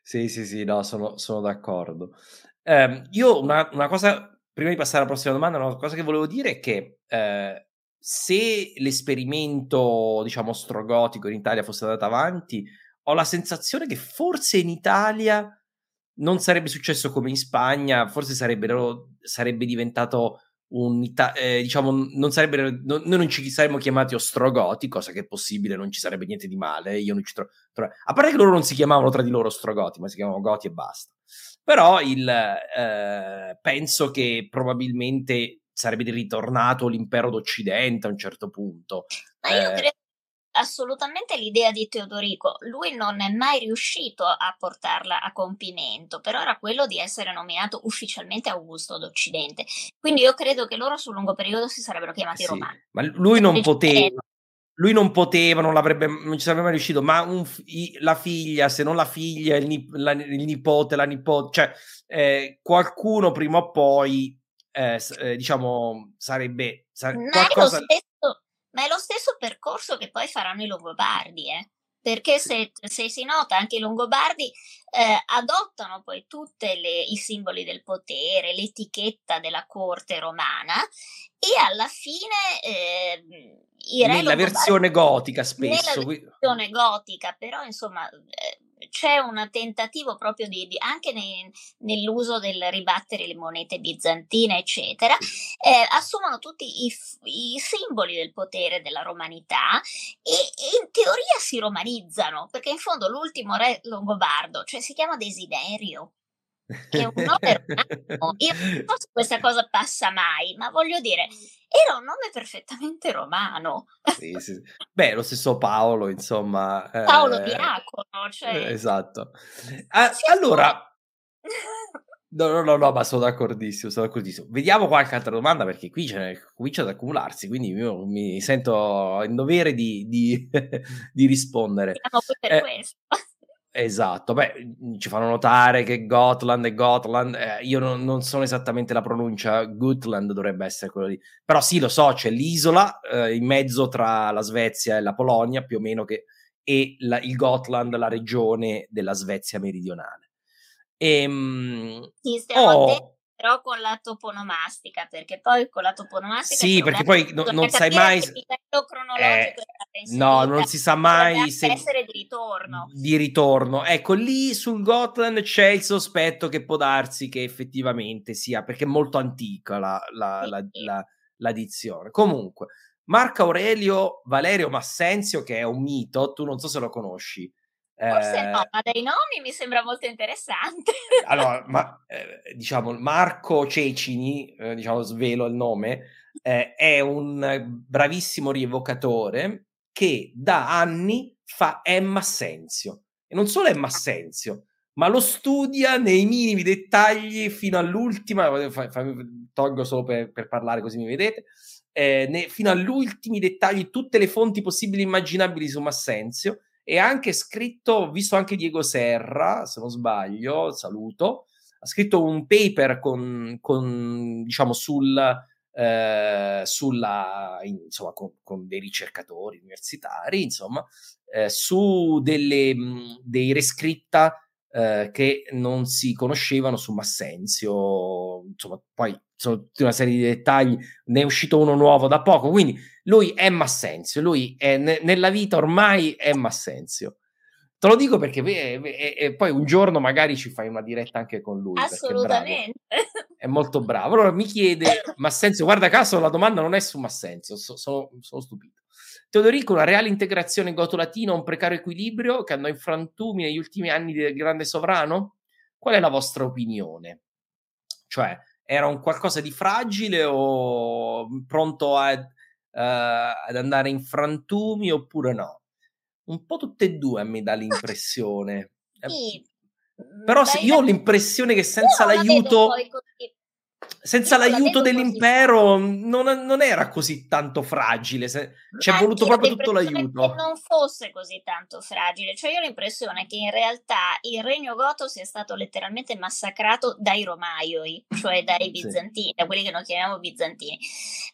Sì, sì, sì, no, sono, sono d'accordo. Eh, io una, una, cosa, prima di passare alla prossima domanda, una cosa che volevo dire è che eh, se l'esperimento, diciamo, strogotico in Italia fosse andato avanti, ho la sensazione che forse in Italia non sarebbe successo come in Spagna, forse sarebbe diventato un eh, diciamo non sarebbe non, noi non ci saremmo chiamati ostrogoti cosa che è possibile non ci sarebbe niente di male io non ci trovo tro- a parte che loro non si chiamavano tra di loro ostrogoti ma si chiamavano goti e basta. Però il, eh, penso che probabilmente sarebbe ritornato l'impero d'Occidente a un certo punto. Ma io credo assolutamente l'idea di Teodorico. Lui non è mai riuscito a portarla a compimento, però era quello di essere nominato ufficialmente Augusto d'Occidente. Quindi io credo che loro sul lungo periodo si sarebbero chiamati sì, romani. Ma lui non poteva. Lui non poteva, non, l'avrebbe, non ci sarebbe mai riuscito, ma un, la figlia, se non la figlia, il, nip, la, il nipote, la nipote, cioè eh, qualcuno prima o poi, eh, eh, diciamo, sarebbe... Sare, qualcosa... Stesso, ma è lo stesso percorso che poi faranno i Longobardi, eh? perché se, se, si nota anche i Longobardi eh, adottano poi tutti i simboli del potere, l'etichetta della corte romana e alla fine eh, nella versione gotica spesso nella versione gotica però insomma eh, c'è un tentativo proprio di, di anche nei, nell'uso del ribattere le monete bizantine, eccetera, eh, assumono tutti i, i, simboli del potere della romanità e, e, in teoria si romanizzano, perché in fondo l'ultimo re longobardo, cioè si chiama Desiderio. Che è un nome romano. Io non so se questa cosa passa mai, ma voglio dire, era un nome perfettamente romano. Sì, sì. Beh, lo stesso Paolo, insomma. Paolo eh, Diacono, cioè... Esatto. Ah, allora... No, no, no, no, ma sono d'accordissimo, sono d'accordissimo. Vediamo qualche altra domanda perché qui comincia ad accumularsi, quindi io mi sento in dovere di, di, [laughs] di rispondere. Siamo qui per eh, questo. Esatto, beh, ci fanno notare che Gotland e Gotland, eh, io non, non, sono esattamente la pronuncia, Gutland dovrebbe essere quello lì, però sì, lo so, c'è l'isola eh, in mezzo tra la Svezia e la Polonia, più o meno, che, e la, il Gotland, la regione della Svezia meridionale. E, ehm, sì, stiamo oh, però con la toponomastica, perché poi con la toponomastica... Sì, perché poi no, non sai mai... Eh, no, non si sa mai se... essere di ritorno. Di ritorno. Ecco, lì sul Gotland c'è il sospetto che può darsi che effettivamente sia, perché è molto antica la, la, sì, la, la dizione. Comunque, Marco Aurelio Valerio Massenzio, che è un mito, tu non so se lo conosci, Forse eh, no, ma dai nomi mi sembra molto interessante. allora, ma, eh, diciamo, Marco Cecini, eh, diciamo, svelo il nome, eh, è un bravissimo rievocatore che da anni fa Emma Senzio. E non solo Emma Senzio, ma lo studia nei minimi dettagli fino all'ultima, tolgo solo per, per parlare così mi vedete, eh, ne, fino agli ultimi dettagli, tutte le fonti possibili e immaginabili su Massenzio e anche scritto, visto anche Diego Serra, se non sbaglio, saluto, ha scritto un paper con, con diciamo, sul, eh, sulla, insomma, con, con, dei ricercatori universitari, insomma, eh, su delle, dei rescritta eh, che non si conoscevano su Massenzio, insomma, poi sono tutta una serie di dettagli, ne è uscito uno nuovo da poco, quindi lui è Massenzio, lui è ne- nella vita ormai è Massenzio. Te lo dico perché e, e, e poi un giorno magari ci fai una diretta anche con lui. Assolutamente. È, molto bravo. Allora mi chiede Massenzio, guarda caso la domanda non è su Massenzio, so, sono, sono stupito. Teodorico, una reale integrazione goto-latino, un precario equilibrio che andò in frantumi negli ultimi anni del grande sovrano? Qual è la vostra opinione? Cioè, era un qualcosa di fragile o pronto a, uh, ad andare in frantumi oppure no? Un po' tutte e due me dà l'impressione. [laughs] Sì. Però se, io ho l'impressione che senza l'aiuto... Così senza l'aiuto dell'impero non, non, era così tanto fragile, se, ci è voluto proprio tutto l'aiuto. Che non fosse così tanto fragile, cioè io ho l'impressione che in realtà il regno goto sia stato letteralmente massacrato dai romaioi, cioè dai bizantini, sì. da quelli che noi chiamiamo bizantini,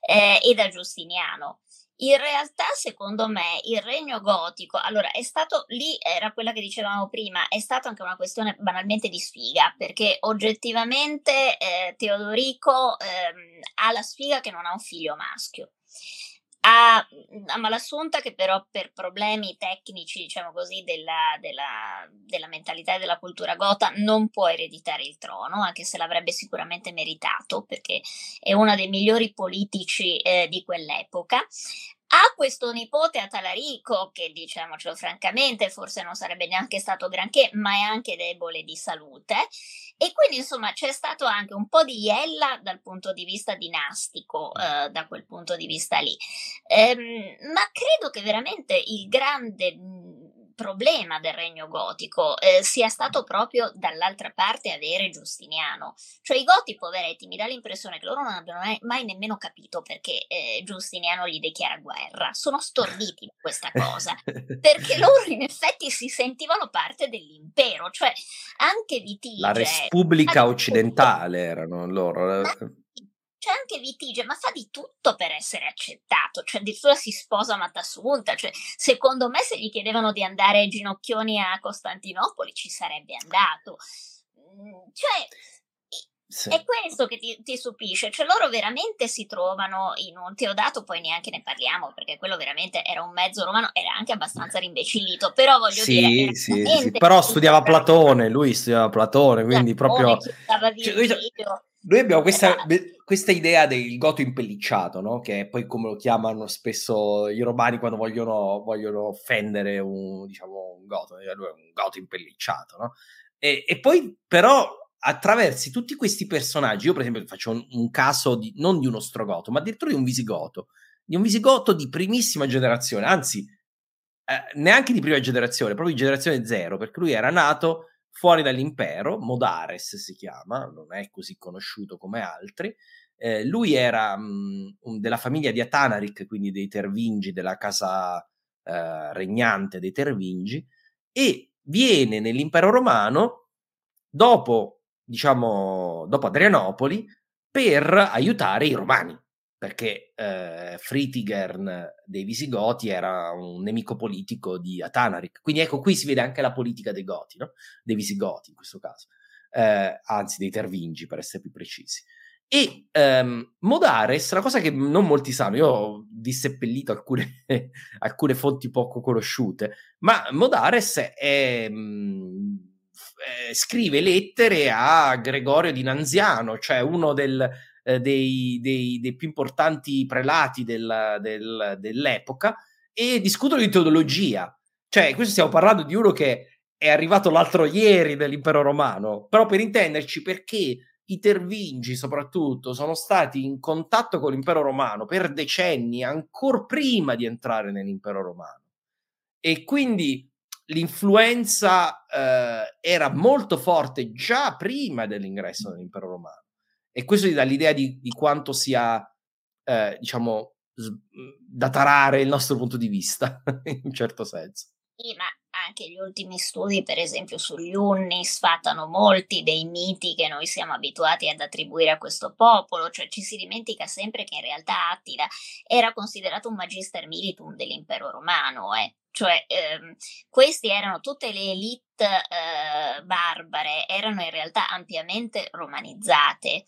eh, e da Giustiniano. In realtà, secondo me, il regno gotico, allora è stato lì, era quella che dicevamo prima, è stata anche una questione banalmente di sfiga, perché oggettivamente eh, Teodorico eh, ha la sfiga che non ha un figlio maschio. Ha, ha Malassunta che però per problemi tecnici, diciamo così, della, della, della, mentalità e della cultura gota non può ereditare il trono, anche se l'avrebbe sicuramente meritato, perché è uno dei migliori politici eh, di quell'epoca ha questo nipote Atalarico che diciamocelo francamente forse non sarebbe neanche stato granché ma è anche debole di salute. E quindi insomma c'è stato anche un po' di iella dal punto di vista dinastico eh, da quel punto di vista lì. Ehm, ma credo che veramente il grande problema del regno gotico eh, sia stato proprio dall'altra parte avere Giustiniano. Cioè i goti poveretti mi dà l'impressione che loro non abbiano mai, mai nemmeno capito perché eh, Giustiniano gli dichiara guerra. Sono storditi da questa cosa, [laughs] perché loro in effetti si sentivano parte dell'impero, cioè anche Vitige... La Repubblica occidentale erano loro. Ma c'è anche Vitige, ma fa di tutto per essere accettato, cioè addirittura si sposa Matasunta, cioè secondo me se gli chiedevano di andare ginocchioni a Costantinopoli ci sarebbe andato. Mm, cioè, sì. È questo che ti, ti, stupisce, cioè loro veramente si trovano in un Teodato, poi neanche ne parliamo perché quello veramente era un mezzo romano, era anche abbastanza rimbecillito, però voglio sì, dire... Sì, sì, però studiava Platone, lui studiava Platone, quindi Platone, proprio... Cioè, noi abbiamo questa, questa, idea del goto impellicciato, no? che è poi come lo chiamano spesso i romani quando vogliono, vogliono offendere un, diciamo, un goto, è un goto impellicciato. No? E, e, poi però attraversi tutti questi personaggi, io per esempio faccio un, un caso di, non di uno strogoto, ma addirittura di un visigoto, di un visigoto di primissima generazione, anzi eh, neanche di prima generazione, proprio di generazione zero, perché lui era nato fuori dall'impero, Modares si chiama, non è così conosciuto come altri. Eh, lui era mh, mm, della famiglia di Atanaric, quindi dei Tervingi, della casa eh, regnante dei Tervingi, e viene nell'impero romano dopo, diciamo, dopo Adrianopoli per aiutare i romani, perché eh, Fritigern dei Visigoti era un nemico politico di Atanaric. Quindi ecco, qui si vede anche la politica dei Goti, no? dei Visigoti in questo caso, eh, anzi dei Tervingi per essere più precisi. E ehm, Modares, la cosa che non molti sanno, io ho disseppellito alcune, [laughs] alcune fonti poco conosciute, ma Modares è, mh, mm, eh, scrive lettere a Gregorio di Nanziano, cioè uno del, eh, dei, dei, dei, più importanti prelati del, del, dell'epoca, e discutono di teologia. Cioè, questo stiamo parlando di uno che è arrivato l'altro ieri nell'impero romano, però per intenderci perché i Tervingi soprattutto sono stati in contatto con l'impero romano per decenni, ancora prima di entrare nell'impero romano. E quindi l'influenza eh, era molto forte già prima dell'ingresso nell'impero romano. E questo gli dà l'idea di, di quanto sia, eh, diciamo, da tarare il nostro punto di vista, [laughs] in un certo senso. Sì, ma anche gli ultimi studi, per esempio sugli Unni, sfatano molti dei miti che noi siamo abituati ad attribuire a questo popolo, cioè ci si dimentica sempre che in realtà Attila era considerato un magister militum dell'impero romano, eh. cioè ehm, questi erano tutte le elite eh, barbare, erano in realtà ampiamente romanizzate.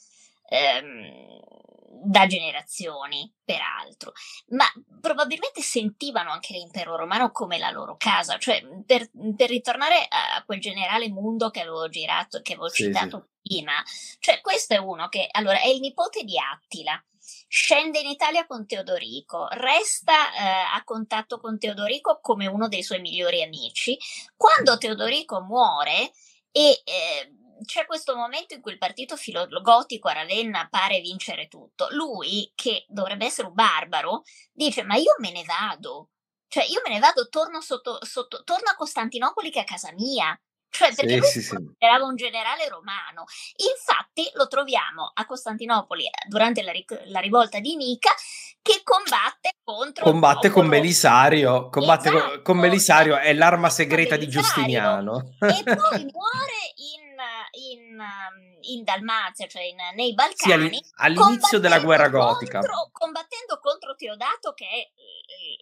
Ehm, da generazioni, peraltro, ma probabilmente sentivano anche l'impero romano come la loro casa, cioè per, per ritornare a quel generale mondo che avevo girato, che avevo sì, citato sì. prima, cioè questo è uno che, allora, è il nipote di Attila, scende in Italia con Teodorico, resta eh, a contatto con Teodorico come uno dei suoi migliori amici, quando Teodorico muore e... Eh, c'è questo momento in cui il partito filogotico a Ravenna pare vincere tutto. Lui, che dovrebbe essere un barbaro, dice: Ma io me ne vado. Cioè, io me ne vado, torno, sotto, sotto, torno a Costantinopoli che è a casa mia. Cioè, perché sì, sì, era un generale romano. Infatti lo troviamo a Costantinopoli eh, durante la, la rivolta di Nica che combatte contro combatte con Belisario combatte esatto. con, con Belisario è l'arma segreta di Giustiniano e poi muore in in, um, in Dalmazia, cioè in, nei Balcani, sì, all'inizio della guerra gotica. Contro, combattendo contro Teodato, che è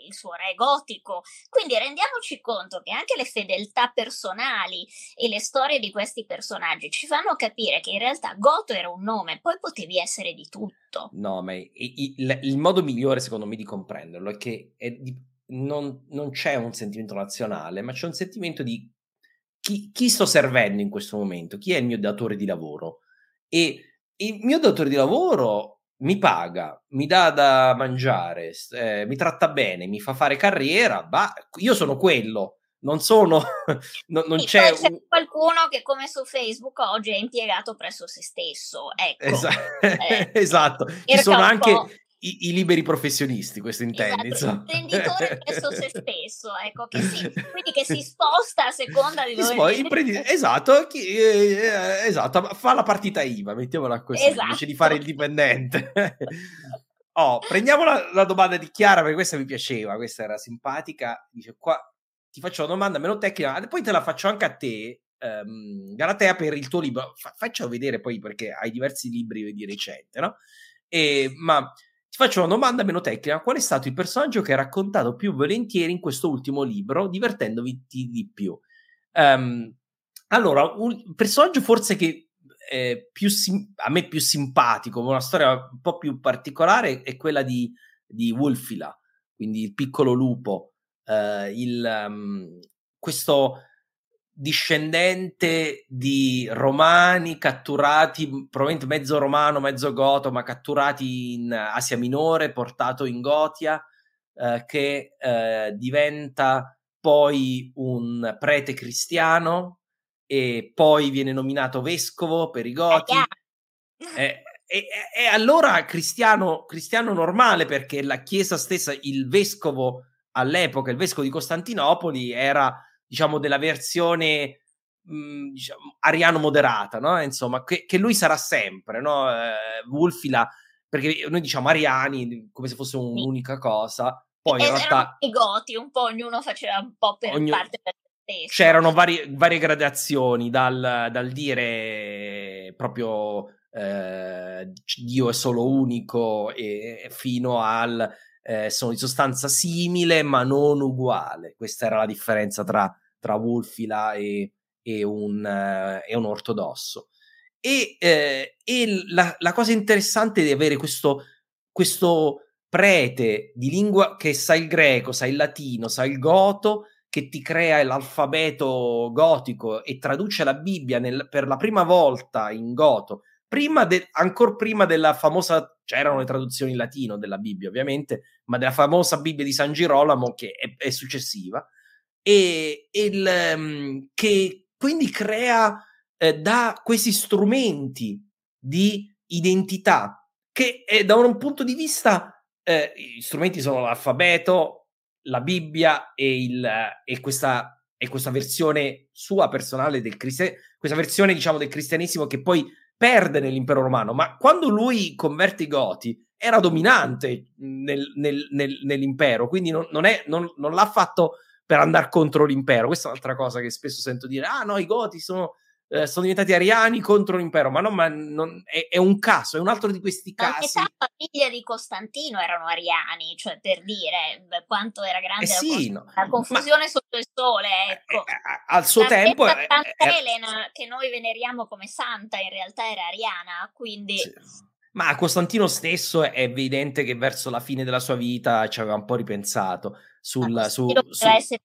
il suo re gotico. Quindi rendiamoci conto che anche le fedeltà personali e le storie di questi personaggi ci fanno capire che in realtà Goto era un nome, poi potevi essere di tutto. No, ma il, il, il modo migliore, secondo me, di comprenderlo è che è di, non, non c'è un sentimento nazionale, ma c'è un sentimento di chi, chi, sto servendo in questo momento? Chi è il mio datore di lavoro? E il mio datore di lavoro mi paga, mi dà da mangiare, eh, mi tratta bene, mi fa fare carriera, bah, io sono quello. Non sono, [laughs] no, non c'è, c'è un... qualcuno che come su Facebook oggi è impiegato presso se stesso. Ecco. [laughs] Esatto, eh, esatto. ci sono anche i, i, liberi professionisti, questo intendi? Esatto, imprenditore presso se [laughs] stesso, ecco, che si, quindi che si sposta a seconda di dove... Imprendi- esatto, chi, eh, esatto, fa la partita IVA, mettiamola così, esatto. invece di fare il dipendente. [laughs] oh, prendiamo la, la, domanda di Chiara, perché questa mi piaceva, questa era simpatica, dice qua ti faccio una domanda meno tecnica, poi te la faccio anche a te, um, Galatea, per il tuo libro, Fa- faccio vedere poi perché hai diversi libri di recente, no? E, ma ti faccio una domanda meno tecnica. Qual è stato il personaggio che hai raccontato più volentieri in questo ultimo libro, divertendovi di più? Um, allora, un personaggio forse che più sim- a me più simpatico, una storia un po' più particolare, è quella di, di Wolfila, quindi il piccolo lupo. Uh, il, um, questo discendente di romani catturati, probabilmente mezzo romano, mezzo goto, ma catturati in Asia Minore, portato in Gotia, eh, che eh, diventa poi un prete cristiano e poi viene nominato vescovo per i Goti. E, e, e allora cristiano, cristiano normale perché la Chiesa stessa, il vescovo all'epoca, il vescovo di Costantinopoli era diciamo, della versione mh, diciamo, ariano moderata, no? Insomma, che, che, lui sarà sempre, no? Eh, Wulfila, perché noi diciamo ariani come se fosse un'unica cosa. Poi in realtà i goti, un po' ognuno faceva un po' per ognuno, parte Spesso. c'erano varie, varie gradazioni dal, dal dire proprio eh, Dio è solo unico e, fino al eh, sono di sostanza simile ma non uguale. Questa era la differenza tra, tra Wulfila e, e, un, eh, e un ortodosso. E, eh, e la, la, cosa interessante di avere questo, questo prete di lingua che sa il greco, sa il latino, sa il goto, che ti crea l'alfabeto gotico e traduce la Bibbia nel, per la prima volta in goto, prima ancora prima della famosa, c'erano le traduzioni in latino della Bibbia ovviamente, ma della famosa Bibbia di San Girolamo che è, è successiva, e, il, um, che quindi crea, eh, da questi strumenti di identità che eh, da un punto di vista eh, gli strumenti sono l'alfabeto, la Bibbia e, il, e, questa, e questa versione sua personale del cristianesimo, questa versione diciamo del cristianesimo che poi perde nell'impero romano, ma quando lui converte i Goti era dominante nel, nel, nel, nell'impero, quindi non, non, è, non, non l'ha fatto per andare contro l'impero. Questa è un'altra cosa che spesso sento dire: ah no, i Goti sono eh, sono diventati ariani contro l'impero, ma no, ma non, è, è, un caso, è un altro di questi casi. Anche la famiglia di Costantino erano ariani, cioè per dire quanto era grande eh sì, la, no, la, confusione ma, sotto il sole, ecco. Eh, eh al suo la tempo... Santa Elena, che noi veneriamo come santa, in realtà era ariana, quindi... Sì. Ma Costantino stesso è evidente che verso la fine della sua vita ci aveva un po' ripensato sul, su, su, essere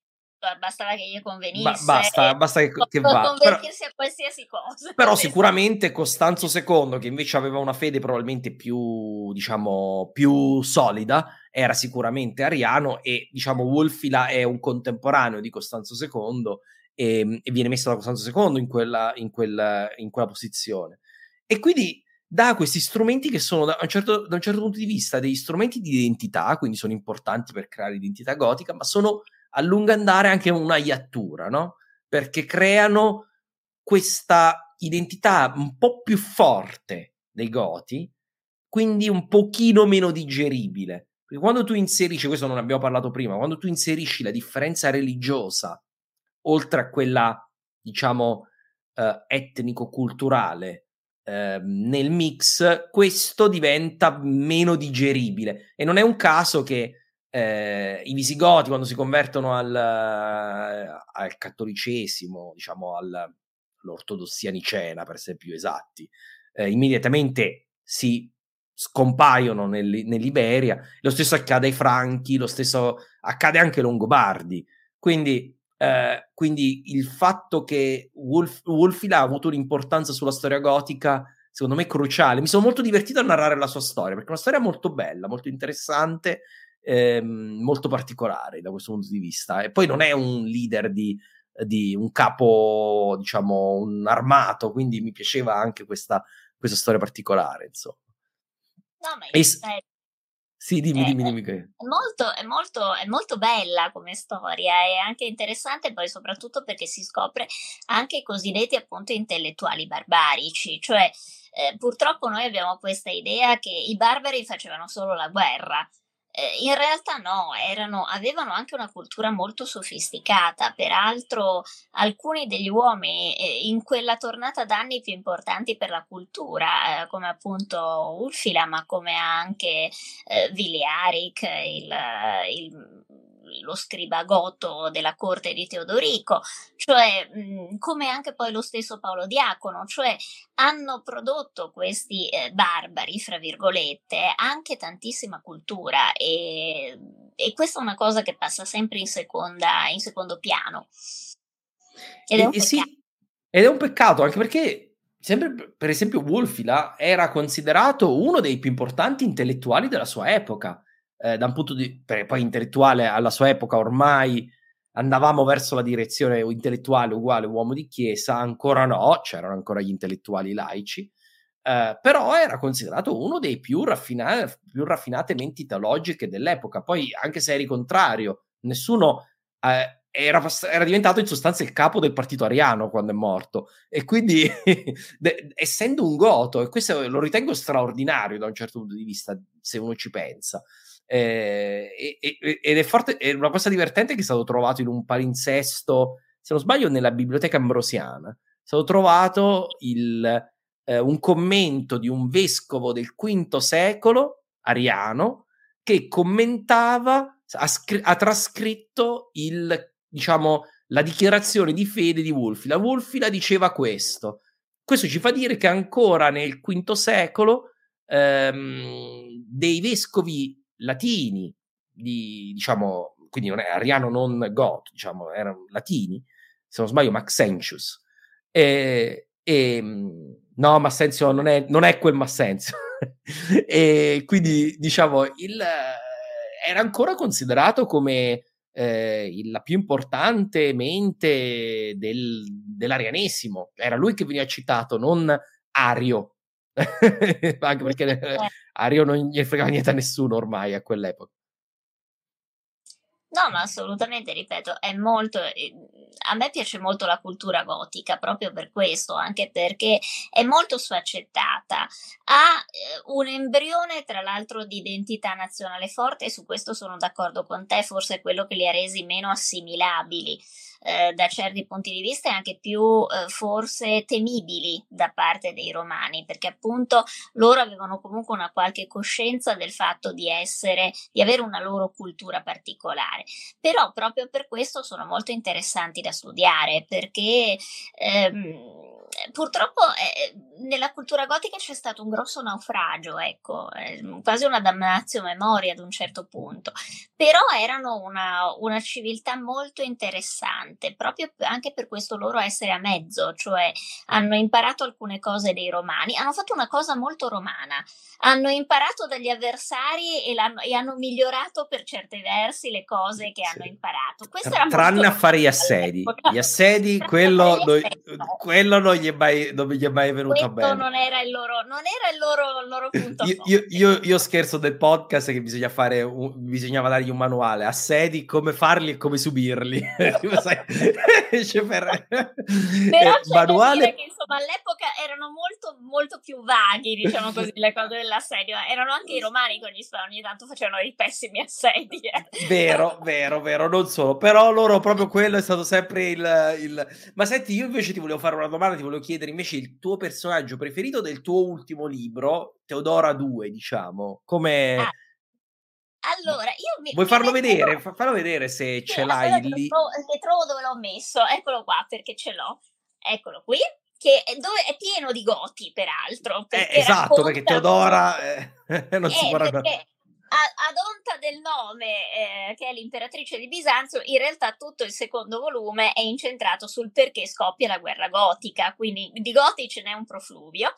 bastava che gli convenisse. Ba- basta, basta che, che va. convertirsi però, a qualsiasi cosa. Però [laughs] sicuramente Costanzo II, che invece aveva una fede probabilmente più, diciamo, più solida, era sicuramente ariano e, diciamo, Wolfila è un contemporaneo di Costanzo II e, e viene messo da Costanzo II in quella, in, quella, in quella posizione. E quindi dà questi strumenti che sono da un, certo, da un certo punto di vista degli strumenti di identità, quindi sono importanti per creare identità gotica, ma sono a lungo andare anche una iattura, no? Perché creano questa identità un po' più forte dei Goti, quindi un pochino meno digeribile. Perché quando tu inserisci, questo non abbiamo parlato prima, quando tu inserisci la differenza religiosa, oltre a quella, diciamo, eh, etnico-culturale, eh, nel mix, questo diventa meno digeribile. E non è un caso che eh, i visigoti quando si convertono al, al cattolicesimo, diciamo al, all'ortodossia nicena per essere più esatti, eh, immediatamente si scompaiono nel, nell'Iberia, lo stesso accade ai Franchi, lo stesso accade anche ai Longobardi, quindi, eh, quindi il fatto che Wolf, Wolfila ha avuto un'importanza sulla storia gotica secondo me cruciale, mi sono molto divertito a narrare la sua storia, perché è una storia molto bella, molto interessante, ehm, molto particolare da questo punto di vista. E poi non è un leader di, di un capo, diciamo, un armato, quindi mi piaceva anche questa, questa storia particolare, insomma. No, ma e, è, sì, dimmi, dimmi, dimmi. Che... È molto, è, molto, è molto bella come storia, è anche interessante poi soprattutto perché si scopre anche i cosiddetti appunto intellettuali barbarici, cioè eh, purtroppo noi abbiamo questa idea che i barbari facevano solo la guerra, eh, in realtà no, erano, avevano anche una cultura molto sofisticata, peraltro alcuni degli uomini eh, in quella tornata d'anni più importanti per la cultura, eh, come appunto Ulfila, ma come anche eh, Viliaric, il, il lo scribagoto della corte di Teodorico, cioè mh, come anche poi lo stesso Paolo Diacono, cioè hanno prodotto questi eh, barbari, fra virgolette, anche tantissima cultura e, e, questa è una cosa che passa sempre in, seconda, in secondo piano. Ed è, un e, sì, ed è un peccato anche perché sempre per esempio Wolfila era considerato uno dei più importanti intellettuali della sua epoca eh, da un punto di poi intellettuale alla sua epoca ormai andavamo verso la direzione intellettuale uguale uomo di chiesa, ancora no, c'erano ancora gli intellettuali laici, eh, però era considerato uno dei più, raffina- più raffinate menti teologiche dell'epoca. Poi, anche se eri contrario, nessuno eh, era, era, diventato in sostanza il capo del partito ariano quando è morto. E quindi, [laughs] de- essendo un goto, e questo lo ritengo straordinario da un certo punto di vista, se uno ci pensa. Eh, ed è, forte, è una cosa divertente che è stato trovato in un palinsesto se non sbaglio, nella biblioteca ambrosiana, è stato trovato il, eh, un commento di un vescovo del V secolo, ariano, che commentava, ha, scr- ha trascritto il, diciamo, la dichiarazione di fede di Wulfila. Wulfila diceva questo. Questo ci fa dire che ancora nel V secolo ehm, dei vescovi latini, di, diciamo, quindi non è ariano non goth, diciamo, erano latini, se non sbaglio Maxentius, e, e no, Massenzio non è, non è quel Massenzio, [laughs] e quindi diciamo, il, era ancora considerato come eh, la più importante mente del, dell'arianesimo, era lui che veniva citato, non Ario, [laughs] anche perché eh, Ario non gli fregava [laughs] niente a nessuno ormai a quell'epoca. No, ma assolutamente, ripeto, è molto. Ehm, a me piace molto la cultura gotica proprio per questo, anche perché è molto sfaccettata. Ha eh, un embrione, tra l'altro, di identità nazionale forte, e su questo sono d'accordo con te, forse è quello che li ha resi meno assimilabili eh, da certi punti di vista anche più eh, forse temibili da parte dei romani, perché appunto loro avevano comunque una qualche coscienza del fatto di essere, di avere una loro cultura particolare. Però proprio per questo sono molto interessanti da studiare, perché ehm, purtroppo eh, nella cultura gotica c'è stato un grosso naufragio, ecco, eh, quasi una damnatio memoria ad un certo punto, però erano una, una, civiltà molto interessante, proprio anche per questo loro essere a mezzo, cioè hanno imparato alcune cose dei romani, hanno fatto una cosa molto romana, hanno imparato dagli avversari e, e hanno migliorato per certi versi le cose che sì. hanno imparato. Questo Tra, tranne a fare gli assedi, gli assedi, quello, noi, quello non gli è mai, non gli è mai venuto a bene. Non era il loro, non era il loro, il loro punto io, io, io, io, scherzo del podcast che bisogna fare, un, bisognava dargli un manuale, assedi, come farli e come subirli. [laughs] [laughs] cioè per... Però [laughs] eh, manuale... che insomma all'epoca erano molto, molto più vaghi, diciamo così, le cose dell'assedio. Erano anche i romani con gli spagni, ogni tanto facevano dei pessimi assedi. Eh. Vero, vero, vero, non solo. Però loro proprio quello è stato sempre il, il... Ma senti, io invece ti volevo fare una domanda, ti volevo chiedere invece il tuo personaggio preferito del tuo ultimo libro, Teodora 2, diciamo, come... Ah. Allora, io mi, Vuoi mi farlo metto... vedere? Fallo vedere se sì, ce l'hai lì. Trovo, trovo dove l'ho messo. Eccolo qua, perché ce l'ho. Eccolo qui che è, dove, è pieno di goti, peraltro. Eh, esatto, perché Teodora eh, [laughs] non si può raccontare. Ad onta del nome, eh, che è l'imperatrice di Bisanzio, in realtà tutto il secondo volume è incentrato sul perché scoppia la guerra gotica, quindi di goti ce n'è un profluvio.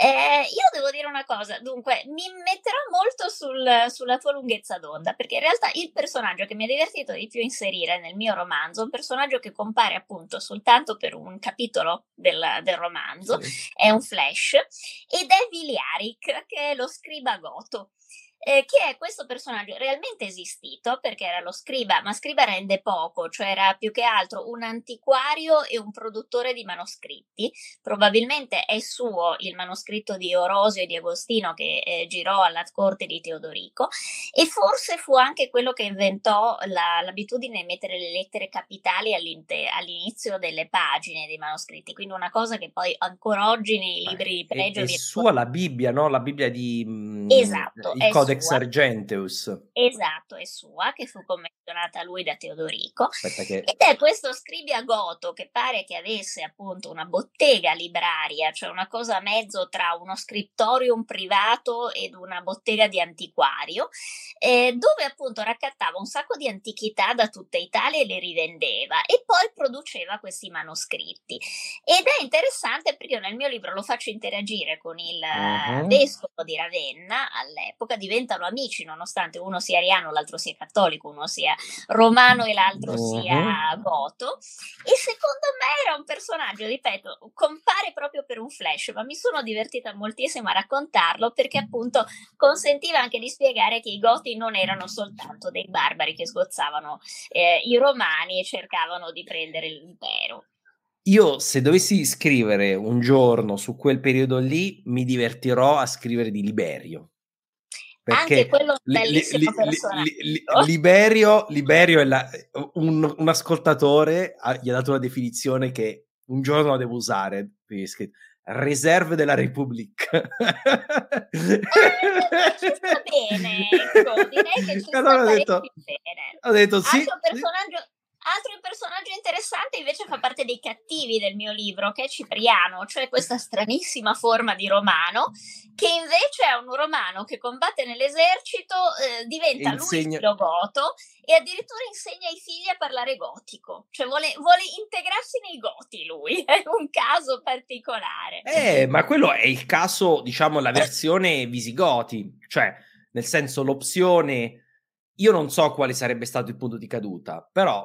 Eh, io devo dire una cosa, dunque mi metterò molto sul, sulla tua lunghezza d'onda, perché in realtà il personaggio che mi ha divertito di più inserire nel mio romanzo, un personaggio che compare appunto soltanto per un capitolo del, del romanzo, sì. è un flash, ed è Viliaric, che è lo scriba goto eh, che è questo personaggio realmente esistito perché era lo scriba, ma scriba rende poco, cioè era più che altro un antiquario e un produttore di manoscritti. Probabilmente è suo il manoscritto di Orosio e di Agostino che eh, girò alla corte di Teodorico e forse fu anche quello che inventò la, l'abitudine di mettere le lettere capitali all'inizio delle pagine dei manoscritti, quindi una cosa che poi ancora oggi nei libri di pregio... È, è sua la Bibbia, no? La Bibbia di... Mm, esatto, il Codex Codex Argenteus. Esatto, è sua, che fu commissionata a lui da Teodorico. Che... Ed è questo scribia goto che pare che avesse appunto una bottega libraria, cioè una cosa a mezzo tra uno scriptorium privato ed una bottega di antiquario, eh, dove appunto raccattava un sacco di antichità da tutta Italia e le rivendeva e poi produceva questi manoscritti. Ed è interessante perché io nel mio libro lo faccio interagire con il uh-huh. vescovo di Ravenna all'epoca, diventa diventano amici nonostante uno sia ariano, l'altro sia cattolico, uno sia romano e l'altro uh-huh. sia goto. E secondo me era un personaggio, ripeto, compare proprio per un flash, ma mi sono divertita moltissimo a raccontarlo perché appunto consentiva anche di spiegare che i goti non erano soltanto dei barbari che sgozzavano eh, i romani e cercavano di prendere l'impero. Io se dovessi scrivere un giorno su quel periodo lì, mi divertirò a scrivere di Liberio perché quello li, li, li, Liberio, Liberio è la, un, un, ascoltatore gli ha dato una definizione che un giorno la devo usare. Riserve della Repubblica. [laughs] Eh, ci sta bene, ecco, direi che ci allora sta ho detto, bene. Ho detto sì. Altro personaggio, Altro personaggio interessante invece fa parte dei cattivi del mio libro, che è Cipriano, cioè questa stranissima forma di romano, che invece è un romano che combatte nell'esercito, eh, diventa insegna... lui filogoto e addirittura insegna ai figli a parlare gotico, cioè vuole, vuole integrarsi nei goti lui, [laughs] è un caso particolare. Eh, ma quello è il caso, diciamo, la versione visigoti, cioè nel senso l'opzione... Io non so quale sarebbe stato il punto di caduta, però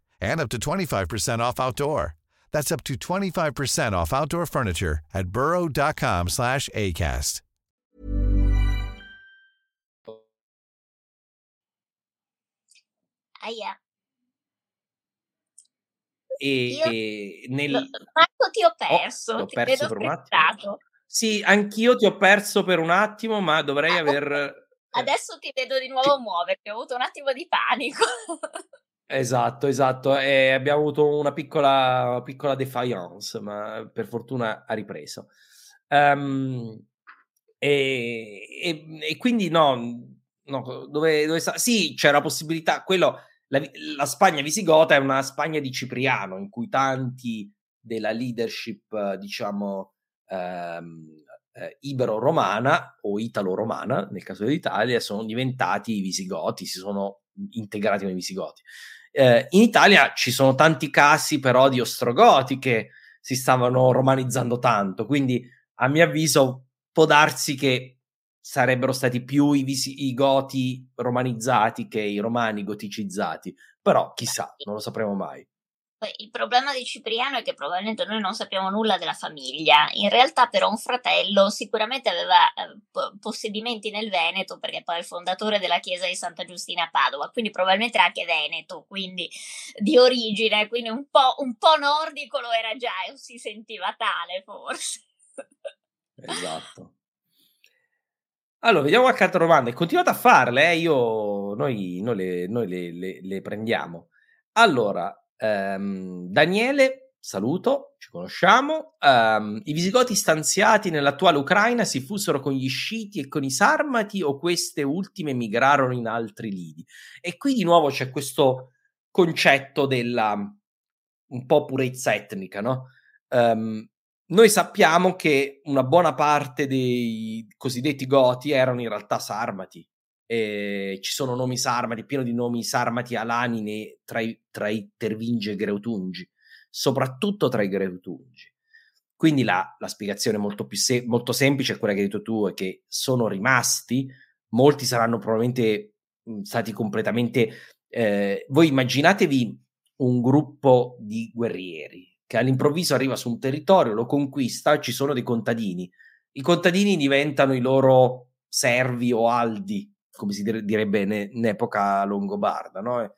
and up to 25% off outdoor. That's up to 25% off outdoor furniture at burrow.com slash ACAST. Aia. E, e nel... Marco ti ho perso, oh, ti ho perso per un attimo. Sì, anch'io ti ho perso per un attimo, ma dovrei ah, aver... Eh, Adesso ti vedo di nuovo ti... muoverti, ho avuto un attimo di panico. Esatto, esatto. E abbiamo avuto una piccola, piccola defiance, ma per fortuna ha ripreso. Um, e, e, e, quindi no, no dove, dove sta? Sì, c'era la possibilità, quello, la, la, Spagna visigota è una Spagna di Cipriano, in cui tanti della leadership, diciamo, ehm, eh, ibero-romana o italo-romana, nel caso dell'Italia, sono diventati visigoti, si sono integrati nei visigoti. Eh, in Italia ci sono tanti casi però di ostrogoti che si stavano romanizzando tanto, quindi a mio avviso può darsi che sarebbero stati più i, visi- i goti romanizzati che i romani goticizzati, però chissà, non lo sapremo mai. Il problema di Cipriano è che probabilmente noi non sappiamo nulla della famiglia. In realtà, però, un fratello sicuramente aveva eh, possedimenti nel Veneto, perché poi è il fondatore della chiesa di Santa Giustina a Padova, quindi probabilmente anche Veneto, quindi di origine, quindi un po', un po nordico lo era già e si sentiva tale, forse. Esatto. Allora, vediamo qualche altra domanda. Continuate a farle, eh? Io, noi, noi, le, noi le, le, le prendiamo. Allora, Um, Daniele, saluto, ci conosciamo. Um, I visigoti stanziati nell'attuale Ucraina si fusero con gli sciti e con i sarmati o queste ultime migrarono in altri lidi? E qui di nuovo c'è questo concetto della un po' purezza etnica, no? Um, noi sappiamo che una buona parte dei cosiddetti goti erano in realtà sarmati, eh, ci sono nomi sarmati, pieno di nomi sarmati alanine tra i, tra i Tervingi e Greutungi, soprattutto tra i Greutungi. Quindi la, la spiegazione molto, più se- molto semplice è quella che hai detto tu, è che sono rimasti, molti saranno probabilmente stati completamente... Eh, voi immaginatevi un gruppo di guerrieri che all'improvviso arriva su un territorio, lo conquista, ci sono dei contadini. I contadini diventano i loro servi o aldi, come si direbbe in epoca longobarda, no?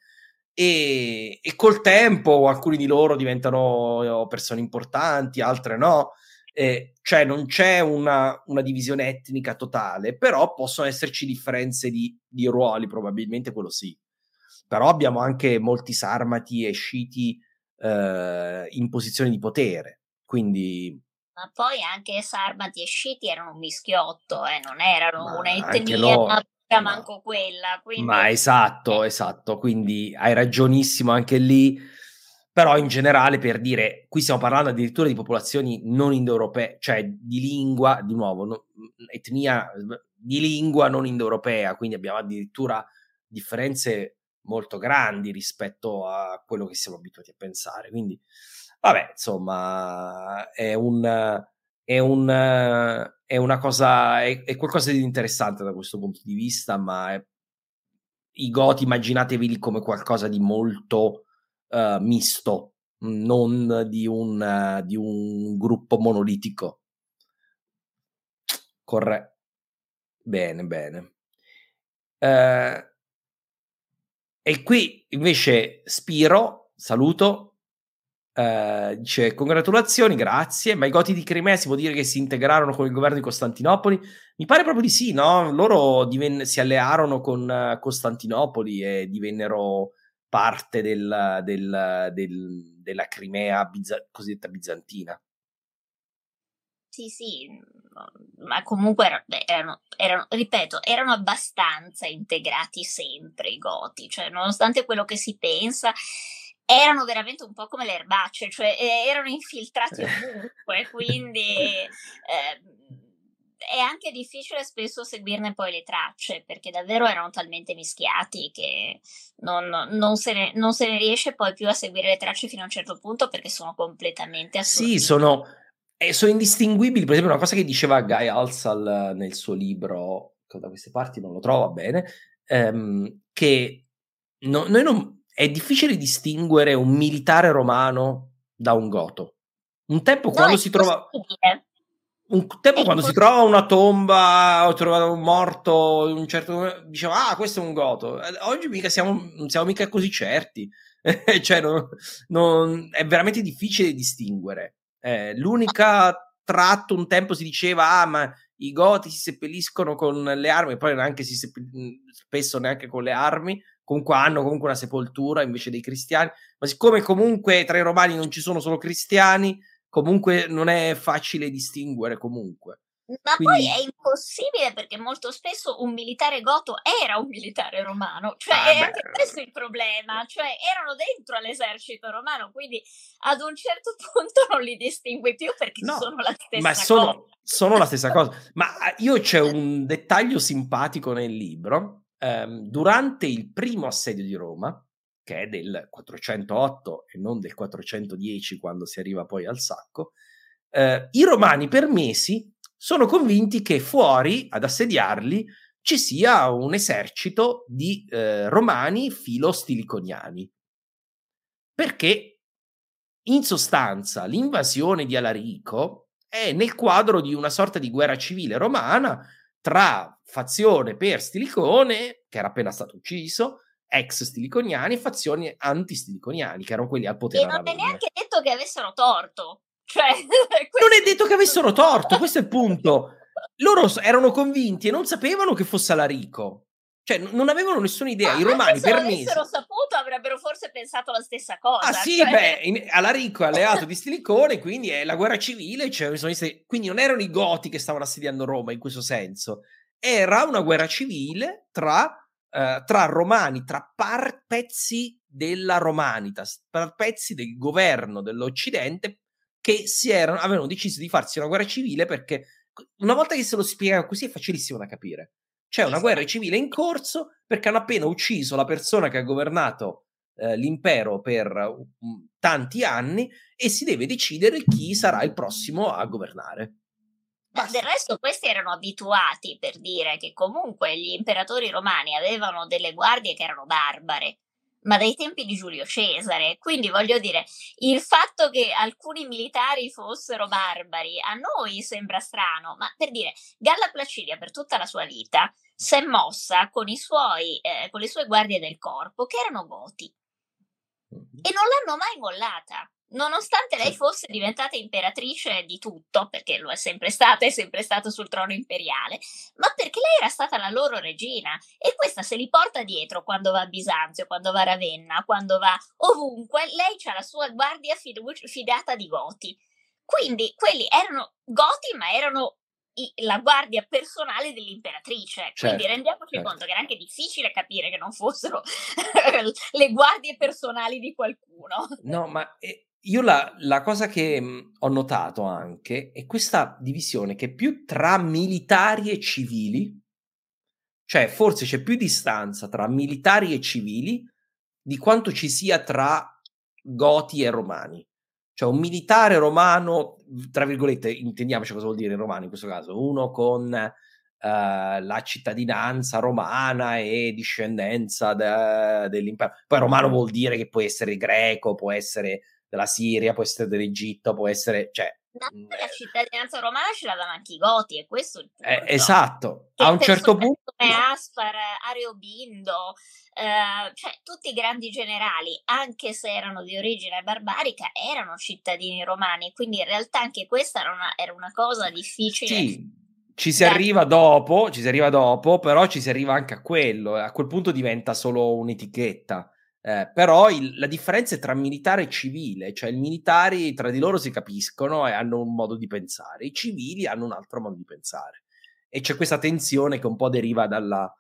E, e, col tempo alcuni di loro diventano persone importanti, altre no. Eh, cioè non c'è una, una, divisione etnica totale, però possono esserci differenze di, di, ruoli, probabilmente quello sì. Però abbiamo anche molti sarmati e sciti eh, in posizione di potere, quindi ma poi anche sarmati e sciti erano un mischiotto, eh, non erano ma... manco quella. Quindi... Ma esatto, esatto, quindi hai ragionissimo anche lì, però in generale per dire, qui stiamo parlando addirittura di popolazioni non indoeuropee, cioè di lingua, di nuovo, no, etnia di lingua non indoeuropea, quindi abbiamo addirittura differenze molto grandi rispetto a quello che siamo abituati a pensare. Quindi, vabbè, insomma, è un è, un, è una cosa, è, è, qualcosa di interessante da questo punto di vista, ma è, i Goti immaginatevi come qualcosa di molto uh, misto, non di un, uh, di un gruppo monolitico. Corretto. Bene, bene. Uh, e qui invece Spiro, saluto, Uh, dice congratulazioni, grazie. Ma i Goti di Crimea si può dire che si integrarono con il governo di Costantinopoli? Mi pare proprio di sì, no? Loro diven- si allearono con uh, Costantinopoli e divennero parte del, del, del, della Crimea bizza- cosiddetta bizantina. Sì, sì, ma comunque erano, erano, ripeto, erano abbastanza integrati sempre i Goti, cioè nonostante quello che si pensa erano veramente un po' come le erbacce, cioè eh, erano infiltrati ovunque, quindi [laughs] eh, è anche difficile spesso seguirne poi le tracce, perché davvero erano talmente mischiati che non, non, se, ne, non se, ne, riesce poi più a seguire le tracce fino a un certo punto perché sono completamente assurdi. Sì, sono, eh, sono indistinguibili, per esempio una cosa che diceva Guy Alsal nel suo libro, che da queste parti non lo trova bene, ehm, che no, noi non è difficile distinguere un militare romano da un goto. Un tempo no, quando si trova un tempo è quando si trova una tomba o trova un morto in un certo diceva ah questo è un goto oggi mica siamo, non siamo mica così certi. [laughs] Cioè non, non, è veramente difficile distinguere. Eh, l'unica tratto un tempo si diceva ah ma i goti si seppelliscono con le armi poi neanche si seppell- spesso neanche con le armi comunque hanno comunque una sepoltura invece dei cristiani, ma siccome comunque tra i romani non ci sono solo cristiani, comunque non è facile distinguere comunque. Ma Quindi... poi è impossibile perché molto spesso un militare goto era un militare romano, cioè ah, è beh. anche questo il problema, cioè erano dentro all'esercito romano, quindi ad un certo [laughs] punto non li distingui più perché no, sono la stessa ma sono, cosa. Sono la stessa [laughs] cosa, ma ah, io c'è un dettaglio simpatico nel libro ehm, durante il primo assedio di Roma, che è del 408 e non del 410 quando si arriva poi al sacco, eh, i romani per mesi sono convinti che fuori ad assediarli ci sia un esercito di eh, romani filo-stiliconiani. Perché in sostanza l'invasione di Alarico è nel quadro di una sorta di guerra civile romana tra fazione per Stilicone, che era appena stato ucciso, ex stiliconiani e fazioni anti-stiliconiani, che erano quelli al potere. E non è neanche detto che avessero torto. Cioè, [laughs] non è detto che avessero [laughs] torto, questo è il punto. Loro erano convinti e non sapevano che fosse Alarico. Cioè, non avevano nessuna idea. Ma I romani per mesi. Se avessero saputo, avrebbero forse pensato la stessa cosa. Ah, sì, cioè... beh, in, Alarico è alleato di Stilicone, quindi è la guerra civile. Cioè, quindi non erano i Goti che stavano assediando Roma in questo senso era una guerra civile tra, eh, tra romani, tra par- pezzi della Romanitas, tra pezzi del governo dell'Occidente che si erano, avevano deciso di farsi una guerra civile perché una volta che se lo spiega così è facilissimo da capire. C'è una guerra civile in corso perché hanno appena ucciso la persona che ha governato eh, l'impero per um, tanti anni e si deve decidere chi sarà il prossimo a governare. Ma del resto questi erano abituati per dire che comunque gli imperatori romani avevano delle guardie che erano barbare, ma dai tempi di Giulio Cesare. Quindi voglio dire, il fatto che alcuni militari fossero barbari a noi sembra strano, ma per dire, Galla Placidia per tutta la sua vita si è mossa con, suoi, eh, con le sue guardie del corpo, che erano goti, e non l'hanno mai mollata nonostante lei fosse diventata imperatrice di tutto, perché lo è sempre stata, è sempre stata sul trono imperiale, ma perché lei era stata la loro regina e questa se li porta dietro quando va a Bisanzio, quando va a Ravenna, quando va ovunque, lei ha la sua guardia fidata di Goti. Quindi quelli erano Goti, ma erano i, la guardia personale dell'imperatrice. Quindi Certo, rendiamoci certo. conto che era anche difficile capire che non fossero [laughs] le guardie personali di qualcuno. No, ma eh, io la, la cosa che mh, ho notato anche è questa divisione che più tra militari e civili, cioè forse c'è più distanza tra militari e civili di quanto ci sia tra goti e romani. Cioè un militare romano, tra virgolette, intendiamoci cosa vuol dire romano in questo caso, uno con eh, la cittadinanza romana e discendenza de- dell'impero. Poi romano vuol dire che può essere greco, può essere della Siria, può essere dell'Egitto, può essere... Cioè, Mm, la eh. cittadinanza romana ce l'avevano anche i goti, e questo il punto. eh, esatto, Che a un certo punto... come Aspar, Areobindo, eh, cioè tutti i grandi generali, anche se erano di origine barbarica, erano cittadini romani, quindi in realtà anche questa era una, era una cosa difficile. Sì, ci si arriva dopo, ci si arriva dopo, però ci si arriva anche a quello. A quel punto diventa solo un'etichetta. Eh, però il- la differenza è tra militare e civile, cioè i militari tra di loro si capiscono e hanno un modo di pensare, i civili hanno un altro modo di pensare. E c'è questa tensione che un po' deriva dalla,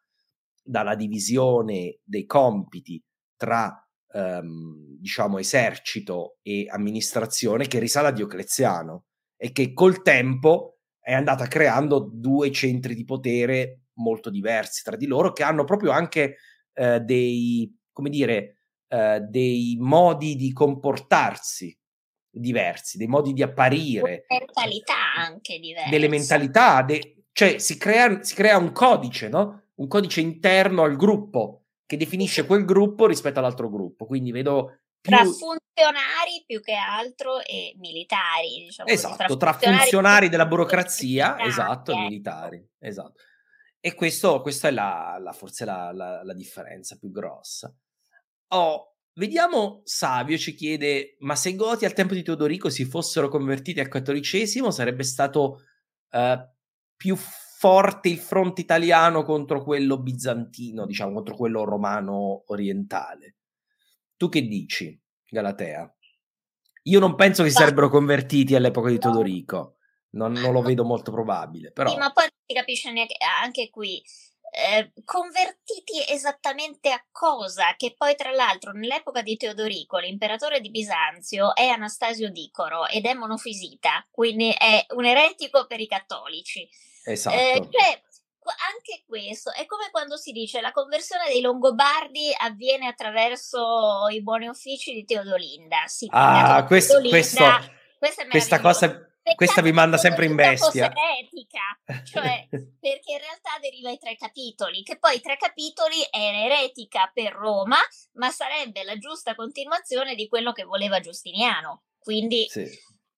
dalla divisione dei compiti tra, ehm, diciamo, esercito e amministrazione che risale a Diocleziano e che col tempo è andata creando due centri di potere molto diversi tra di loro che hanno proprio anche eh, dei, come dire, eh, dei modi di comportarsi diversi, dei modi di apparire, mentalità anche diversa. delle mentalità, de- cioè si crea, si crea un codice, no? Un codice interno al gruppo che definisce quel gruppo rispetto all'altro gruppo. Quindi vedo più... Tra funzionari più che altro e militari, diciamo così, Esatto, tra funzionari della burocrazia, militari, esatto, e ecco. militari, esatto. E questo, questa è la, la- forse la, la- la differenza più grossa. Oh, vediamo, Savio ci chiede, ma se i Goti al tempo di Teodorico si fossero convertiti al cattolicesimo sarebbe stato eh, più forte il fronte italiano contro quello bizantino, diciamo, contro quello romano orientale. Tu che dici, Galatea? Io non penso che si sarebbero convertiti all'epoca di. Teodorico, non, non lo vedo molto probabile, però... Sì, ma poi non si capisce neanche anche qui. Eh, convertiti esattamente a cosa? Che poi, tra l'altro, nell'epoca di Teodorico, l'imperatore di Bisanzio è Anastasio Dicoro ed è monofisita, quindi è un eretico per i cattolici. Esatto. Eh, cioè, anche questo è come quando si dice la conversione dei Longobardi avviene attraverso i buoni uffici di Teodolinda. Sì, ah, questo, Teodolinda- questo, questa cosa, questa vi manda sempre in bestia. eretica, cioè [laughs] perché in realtà deriva ai tre capitoli, che poi i tre capitoli era eretica per Roma, ma sarebbe la giusta continuazione di quello che voleva Giustiniano. Quindi Sì.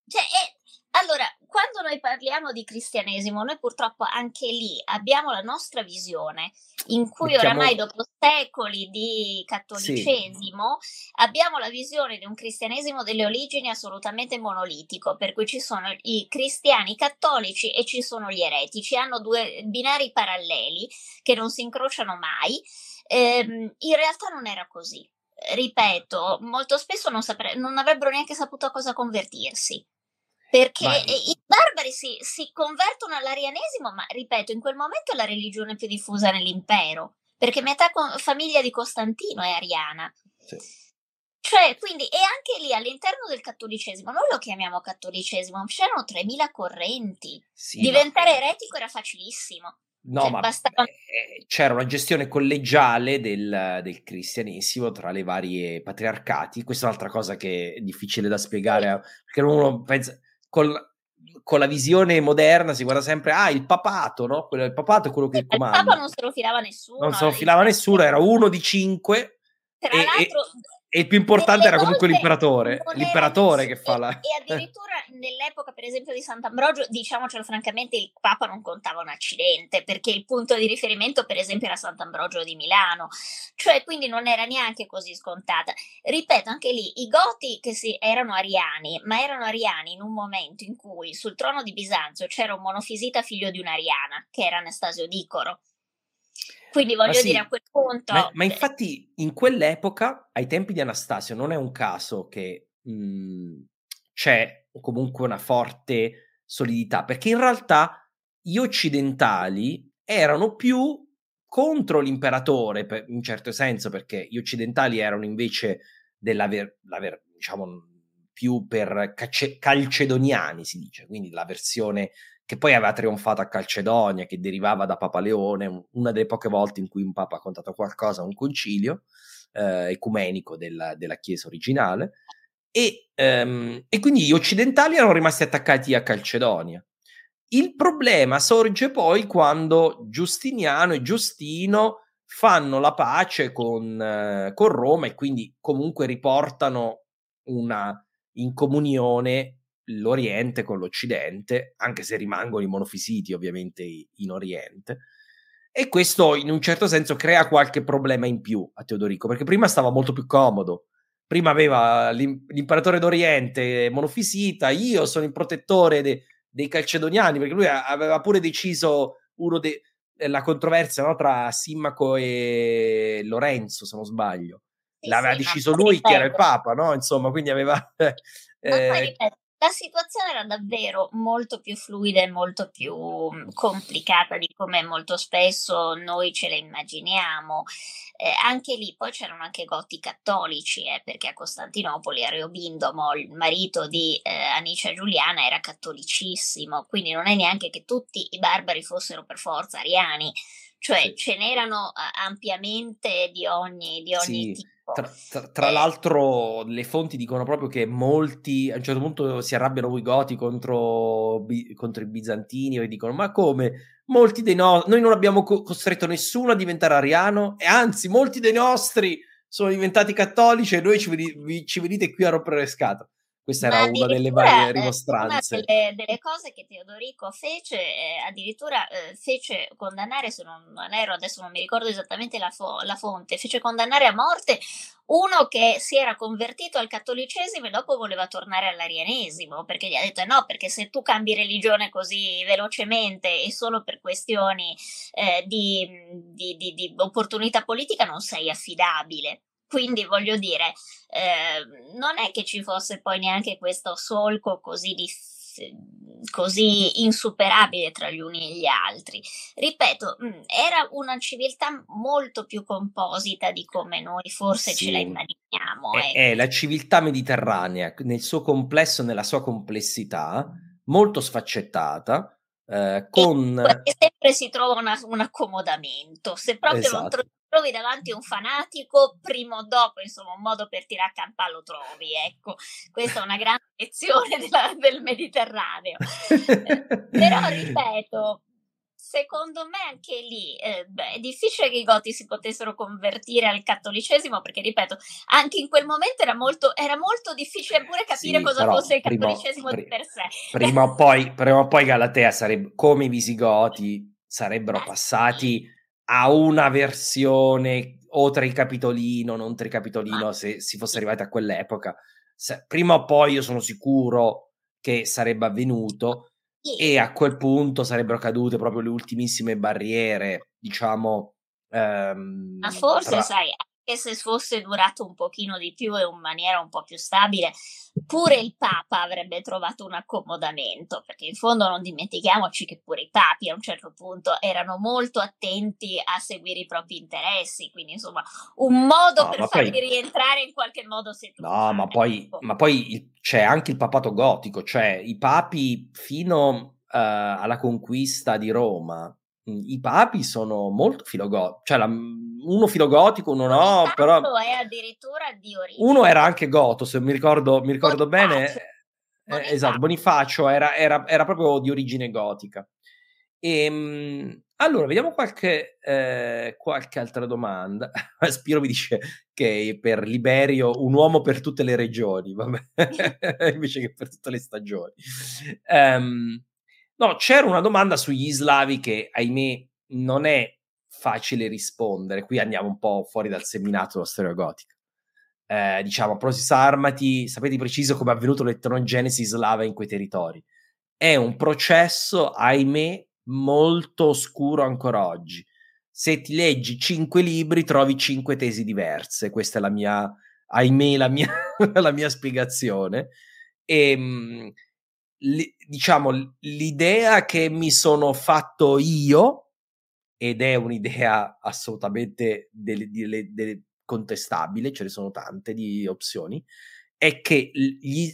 cioè, è- allora, quando noi parliamo di cristianesimo, noi purtroppo anche lì abbiamo la nostra visione, in cui Mettiamo- oramai dopo secoli di cattolicesimo abbiamo la visione di un cristianesimo delle origini assolutamente monolitico, per cui ci sono i cristiani cattolici e ci sono gli eretici, hanno due binari paralleli che non si incrociano mai. Ehm, in realtà non era così. Ripeto, molto spesso non, sapre- non avrebbero neanche saputo a cosa convertirsi. Perché eh, i barbari si, si convertono all'arianesimo, ma ripeto, in quel momento è la religione più diffusa nell'impero, perché metà co- famiglia di Costantino è ariana. Sì. Cioè, quindi, e anche lì all'interno del cattolicesimo, noi lo chiamiamo cattolicesimo, c'erano 3000 correnti. Sì, Diventare ma- eretico era facilissimo. No, cioè, ma bastava- eh, c'era una gestione collegiale del, del cristianesimo tra le varie patriarcati. Questa è un'altra cosa che è difficile da spiegare, a- perché uno pensa col- con la visione moderna si guarda sempre, ah, il papato, no? Quello, il papato è quello che Il comanda. Papa non se lo filava nessuno. non se lo il- filava nessuno, era uno di cinque Tra e- l'altro, e il più importante era comunque l'imperatore, l'imperatore era che fa la... E [laughs] addirittura nell'epoca, per esempio, di Sant'Ambrogio, diciamocelo francamente, il Papa non contava un accidente, perché il punto di riferimento, per esempio, era Sant'Ambrogio di Milano. Cioè, quindi non era neanche così scontata. Ripeto, anche lì, i Goti che si, erano ariani, ma erano ariani in un momento in cui sul trono di Bisanzio c'era un monofisita figlio di un'ariana, che era Anastasio Dicoro. Quindi voglio sì, dire, a quel punto... Ma, ma infatti in quell'epoca, ai tempi di Anastasio, non è un caso che mh, c'è comunque una forte solidità, perché in realtà gli occidentali erano più contro l'imperatore, per, in certo senso, perché gli occidentali erano invece della ver, ver, diciamo, più per calce, calcedoniani, si dice, quindi la versione che poi aveva trionfato a Calcedonia, che derivava da Papa Leone, una delle poche volte in cui un papa ha contato qualcosa un concilio eh, ecumenico della, della, Chiesa originale, e, ehm, e quindi gli occidentali erano rimasti attaccati a Calcedonia. Il problema sorge poi quando Giustiniano e Giustino fanno la pace con, eh, con Roma e quindi comunque riportano una in comunione l'Oriente con l'Occidente, anche se rimangono i monofisiti ovviamente in Oriente. E questo in un certo senso crea qualche problema in più a Teodorico, perché prima stava molto più comodo. Prima aveva l'imperatore d'Oriente monofisita, io sono il protettore de, dei calcedoniani, perché lui aveva pure deciso uno de, la controversia no, tra Simmaco e Lorenzo, se non sbaglio. L'aveva sì, deciso lui che era il Papa, no? Insomma, quindi aveva... [laughs] Eh, la situazione era davvero molto più fluida e molto più mhmm, complicata di come molto spesso noi ce la immaginiamo. Eh, anche lì poi c'erano anche goti cattolici, eh, perché a Costantinopoli Areobindomo, il marito di eh, Anicia Giuliana, era cattolicissimo, quindi non è neanche che tutti i barbari fossero per forza ariani, cioè sì. ce n'erano ampiamente di ogni, di ogni sì. tipo. Tra, tra, tra, l'altro, le fonti dicono proprio che molti a un certo punto si arrabbiano i goti contro, contro i bizantini e dicono: Ma come? Molti dei nostri, noi non abbiamo co- costretto nessuno a diventare ariano, e anzi, molti dei nostri sono diventati cattolici e noi ci, vedi- ci venite qui a rompere le scatole. Questa era una delle varie rimostranze. Una delle, delle, cose che Teodorico fece, eh, addirittura eh, fece condannare, se non, non, ero, adesso non mi ricordo esattamente la, fo- la, fonte, fece condannare a morte uno che si era convertito al cattolicesimo e dopo voleva tornare all'arianesimo, perché gli ha detto eh no, perché se tu cambi religione così velocemente e solo per questioni eh, di, di, di, di opportunità politica non sei affidabile. Quindi voglio dire, eh, non è che ci fosse poi neanche questo solco così difficile così insuperabile tra gli uni e gli altri. Ripeto, mm, era una civiltà molto più composita di come noi forse sì. ce la immaginiamo. È, ecco. è, la civiltà mediterranea nel suo complesso, nella sua complessità, molto sfaccettata. Eh, con... Sempre si trova una, un accomodamento. Se proprio esatto. non trovi trovi davanti un fanatico, prima o dopo, insomma, un modo per tirare a campà lo trovi, ecco. Questa è una grande [laughs] lezione della, del Mediterraneo. Però, [laughs] ripeto, secondo me anche lì eh, beh, è difficile che i goti si potessero convertire al cattolicesimo perché ripeto anche in quel momento era molto, era molto difficile pure capire sì, cosa fosse il cattolicesimo prima, di per sé prima o poi, prima o poi Galatea sarebbe come i visigoti sarebbero eh, passati a una versione o tricapitolino, non tricapitolino, se si fosse arrivati a quell'epoca. Prima o poi io sono sicuro che sarebbe avvenuto e a quel punto sarebbero cadute proprio le ultimissime barriere, diciamo. Ehm, Ma forse, tra... sai, che se fosse durato un pochino di più e in maniera un po' più stabile, pure il Papa avrebbe trovato un accomodamento, perché in fondo non dimentichiamoci che pure i papi a un certo punto erano molto attenti a seguire i propri interessi, quindi insomma un modo no, per farli poi... rientrare in qualche modo se tu No, ma poi, ma poi c'è anche il papato gotico, cioè i papi fino uh, alla conquista di Roma i papi sono molto filogotici, cioè la, uno filogotico, uno no, però... è addirittura di origine. Uno era anche goto, se mi ricordo, mi ricordo bene. Eh, esatto, Bonifacio era, era, era, proprio di origine gotica. E, ehm, allora, vediamo qualche, eh, qualche altra domanda. [laughs] Spiro mi dice che per Liberio un uomo per tutte le regioni, [laughs] invece che per tutte le stagioni. Um, No, c'era una domanda sugli slavi che, ahimè, non è facile rispondere. Qui andiamo un po' fuori dal seminato della storia gotica. Eh, diciamo, Prosis Armati, sapete preciso come è avvenuto l'etnogenesi slava in quei territori. È un processo, ahimè, molto oscuro ancora oggi. Se ti leggi cinque libri, trovi cinque tesi diverse. Questa è la mia, ahimè, la mia, [laughs] la mia spiegazione. E, ehm, diciamo, l'idea che mi sono fatto io, ed è un'idea assolutamente delle, delle, delle contestabile, ce ne sono tante di opzioni, è che gli,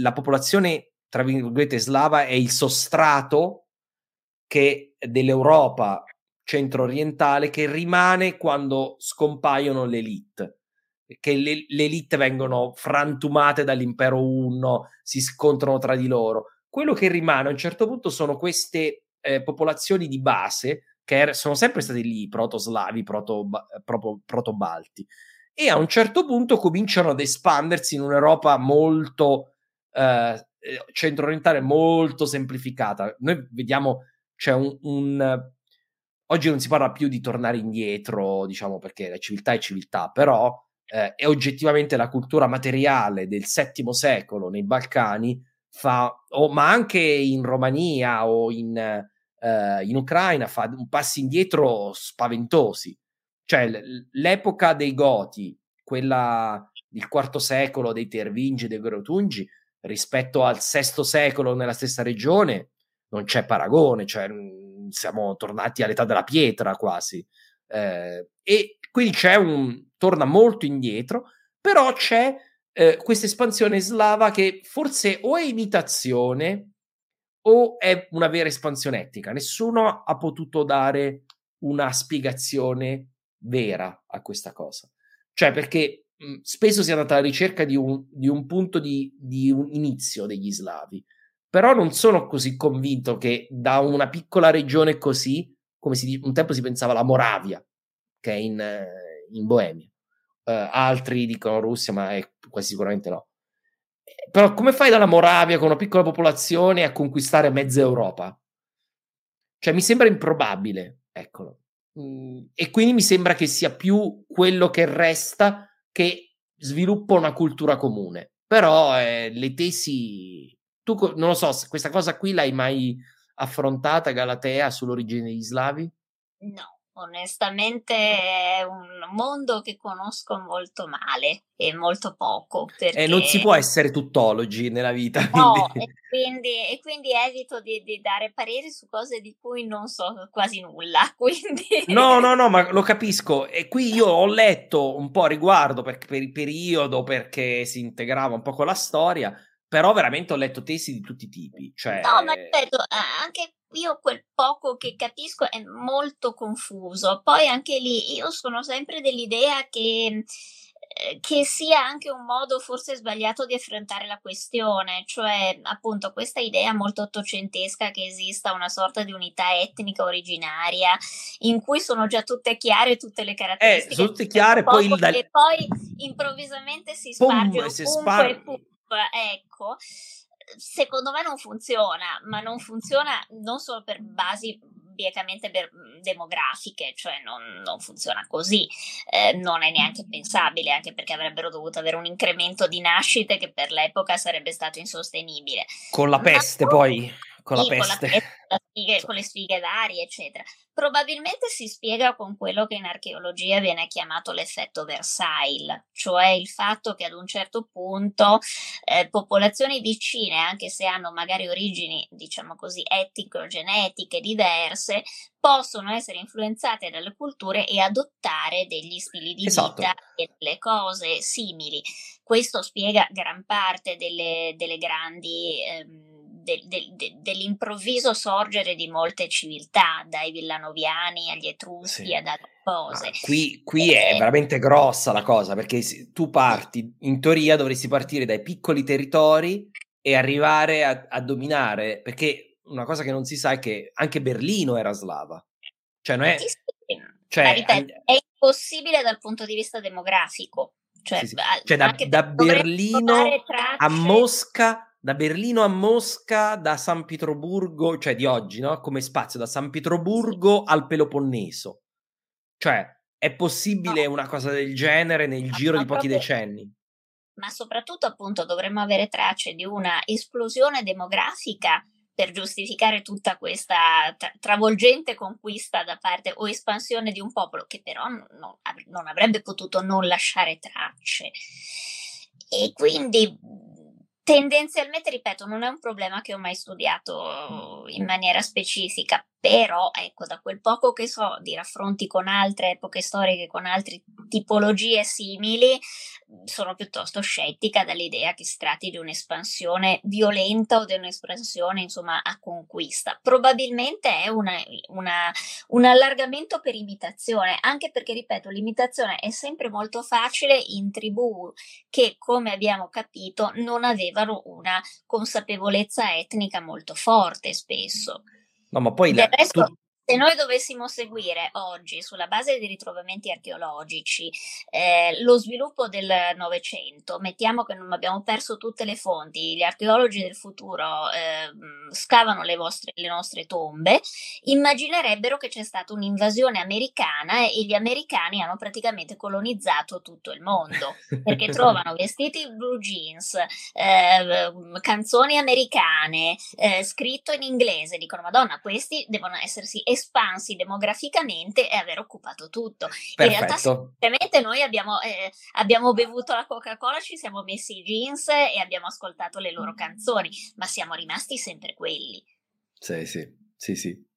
la popolazione, tra virgolette, slava è il sostrato che dell'Europa centro-orientale che rimane quando scompaiono le elite che le, le elite vengono frantumate dall'impero unno, si scontrano tra di loro. Quello che rimane a un certo punto sono queste eh, popolazioni di base che er- sono sempre state lì, proto-slavi, proto, balti e a un certo punto cominciano ad espandersi in un'Europa molto eh, centro-orientale, molto semplificata. Noi vediamo c'è un, un oggi non si parla più di tornare indietro, diciamo perché la civiltà è civiltà, però eh, è oggettivamente la cultura materiale del VII secolo nei Balcani, fa, o, ma anche in Romania o in, eh, in Ucraina, fa un passi indietro spaventosi. Cioè l'epoca dei Goti, quella del IV secolo dei Tervingi e dei Grotungi, rispetto al VI secolo nella stessa regione, non c'è paragone, cioè siamo tornati all'età della pietra quasi. Eh, e quindi c'è un torna molto indietro, però c'è eh, questa espansione slava che forse o è imitazione o è una vera espansione etnica. Nessuno ha potuto dare una spiegazione vera a questa cosa. Cioè, perché mh, spesso si è andata alla ricerca di un, di un punto di, di un inizio degli slavi, però non sono così convinto che da una piccola regione così, come si, un tempo si pensava la Moravia, che è in, in Boemia. Uh, altri dicono Russia, ma è, quasi sicuramente no. Però come fai dalla Moravia con una piccola popolazione a conquistare mezza Europa? Cioè mi sembra improbabile, eccolo. Mm, e quindi mi sembra che sia più quello che resta che sviluppa una cultura comune. Però eh, le tesi, tu non lo so, questa cosa qui l'hai mai affrontata, Galatea, sull'origine degli slavi? No, Onestamente è un mondo che conosco molto male e molto poco. Perché... Eh, non si può essere tuttologi nella vita. No, quindi... E, quindi, e quindi evito di, di, dare pareri su cose di cui non so quasi nulla. [laughs] Quindi... No, no, no, ma lo capisco. E qui io ho letto un po' a riguardo per, per il periodo, perché si integrava un po' con la storia, però veramente ho letto testi di tutti i tipi. Cioè... No, ma ripeto, anche io quel poco che capisco è molto confuso. Poi anche lì io sono sempre dell'idea che eh, che sia anche un modo forse sbagliato di affrontare la questione, cioè appunto questa idea molto ottocentesca che esista una sorta di unità etnica originaria in cui sono già tutte chiare tutte le caratteristiche. Eh, tutte chiare, poi, il... e poi improvvisamente si sparge Pum, si spar... ecco secondo me non funziona, ma non funziona non solo per basi biecamente per, demografiche, cioè non, non funziona così, eh, non è neanche pensabile, anche perché avrebbero dovuto avere un incremento di nascite che per l'epoca sarebbe stato insostenibile. Con la peste ma, poi con la peste. Con, la sfighe, con, le sfighe varie, eccetera. Probabilmente si spiega con quello che in archeologia viene chiamato l'effetto Versailles, cioè il fatto che ad un certo punto eh, popolazioni vicine, anche se hanno magari origini, diciamo così, etnico-genetiche diverse, possono essere influenzate dalle culture e adottare degli stili di esatto. vita e delle cose simili. Questo spiega gran parte delle, delle grandi... Ehm, del, del, dell'improvviso sorgere di molte civiltà, dai villanoviani agli etruschi sì. ad altre cose. Ah, qui, qui e... è veramente grossa la cosa, perché tu parti, in teoria dovresti partire dai piccoli territori e arrivare a, a dominare, perché una cosa che non si sa è che anche Berlino era slava. Cioè, non è... Sì, sì. Cioè, ripeto, è impossibile dal punto di vista demografico. Cioè, sì, sì. cioè da, da Berlino a Mosca da Berlino a Mosca, da San Pietroburgo, cioè di oggi, no? Come spazio, da San Pietroburgo al Peloponneso. Cioè, è possibile no. una cosa del genere nel giro di pochi proprio, decenni? Ma soprattutto, appunto, dovremmo avere tracce di una esplosione demografica per giustificare tutta questa tra- travolgente conquista da parte o espansione di un popolo che però non, non avrebbe potuto non lasciare tracce. E quindi Tendenzialmente, ripeto, non è un problema che ho mai studiato in maniera specifica, però ecco, da quel poco che so di raffronti con altre epoche storiche, con altre tipologie simili, sono piuttosto scettica dall'idea che si tratti di un'espansione violenta o di un'espansione, insomma, a conquista. Probabilmente è una, una, un allargamento per imitazione, anche perché, ripeto, l'imitazione è sempre molto facile in tribù che, come abbiamo capito, non avevano una consapevolezza etnica molto forte spesso. No, ma poi Del resto, tu... Se noi dovessimo seguire oggi, sulla base di ritrovamenti archeologici, eh, lo sviluppo del Novecento, mettiamo che non abbiamo perso tutte le fonti, gli archeologi del futuro eh, scavano le, vostre, le nostre tombe, immaginerebbero che c'è stata un'invasione americana e gli americani hanno praticamente colonizzato tutto il mondo, perché [laughs] trovano vestiti blue jeans, eh, canzoni americane, eh, scritto in inglese, dicono Madonna, questi devono essersi espansi demograficamente e aver occupato tutto. Perfetto. In realtà, semplicemente noi abbiamo, eh, abbiamo bevuto la Coca-Cola, ci siamo messi i jeans e abbiamo ascoltato le loro canzoni, ma siamo rimasti sempre quelli. Sì, sì, sì, sì.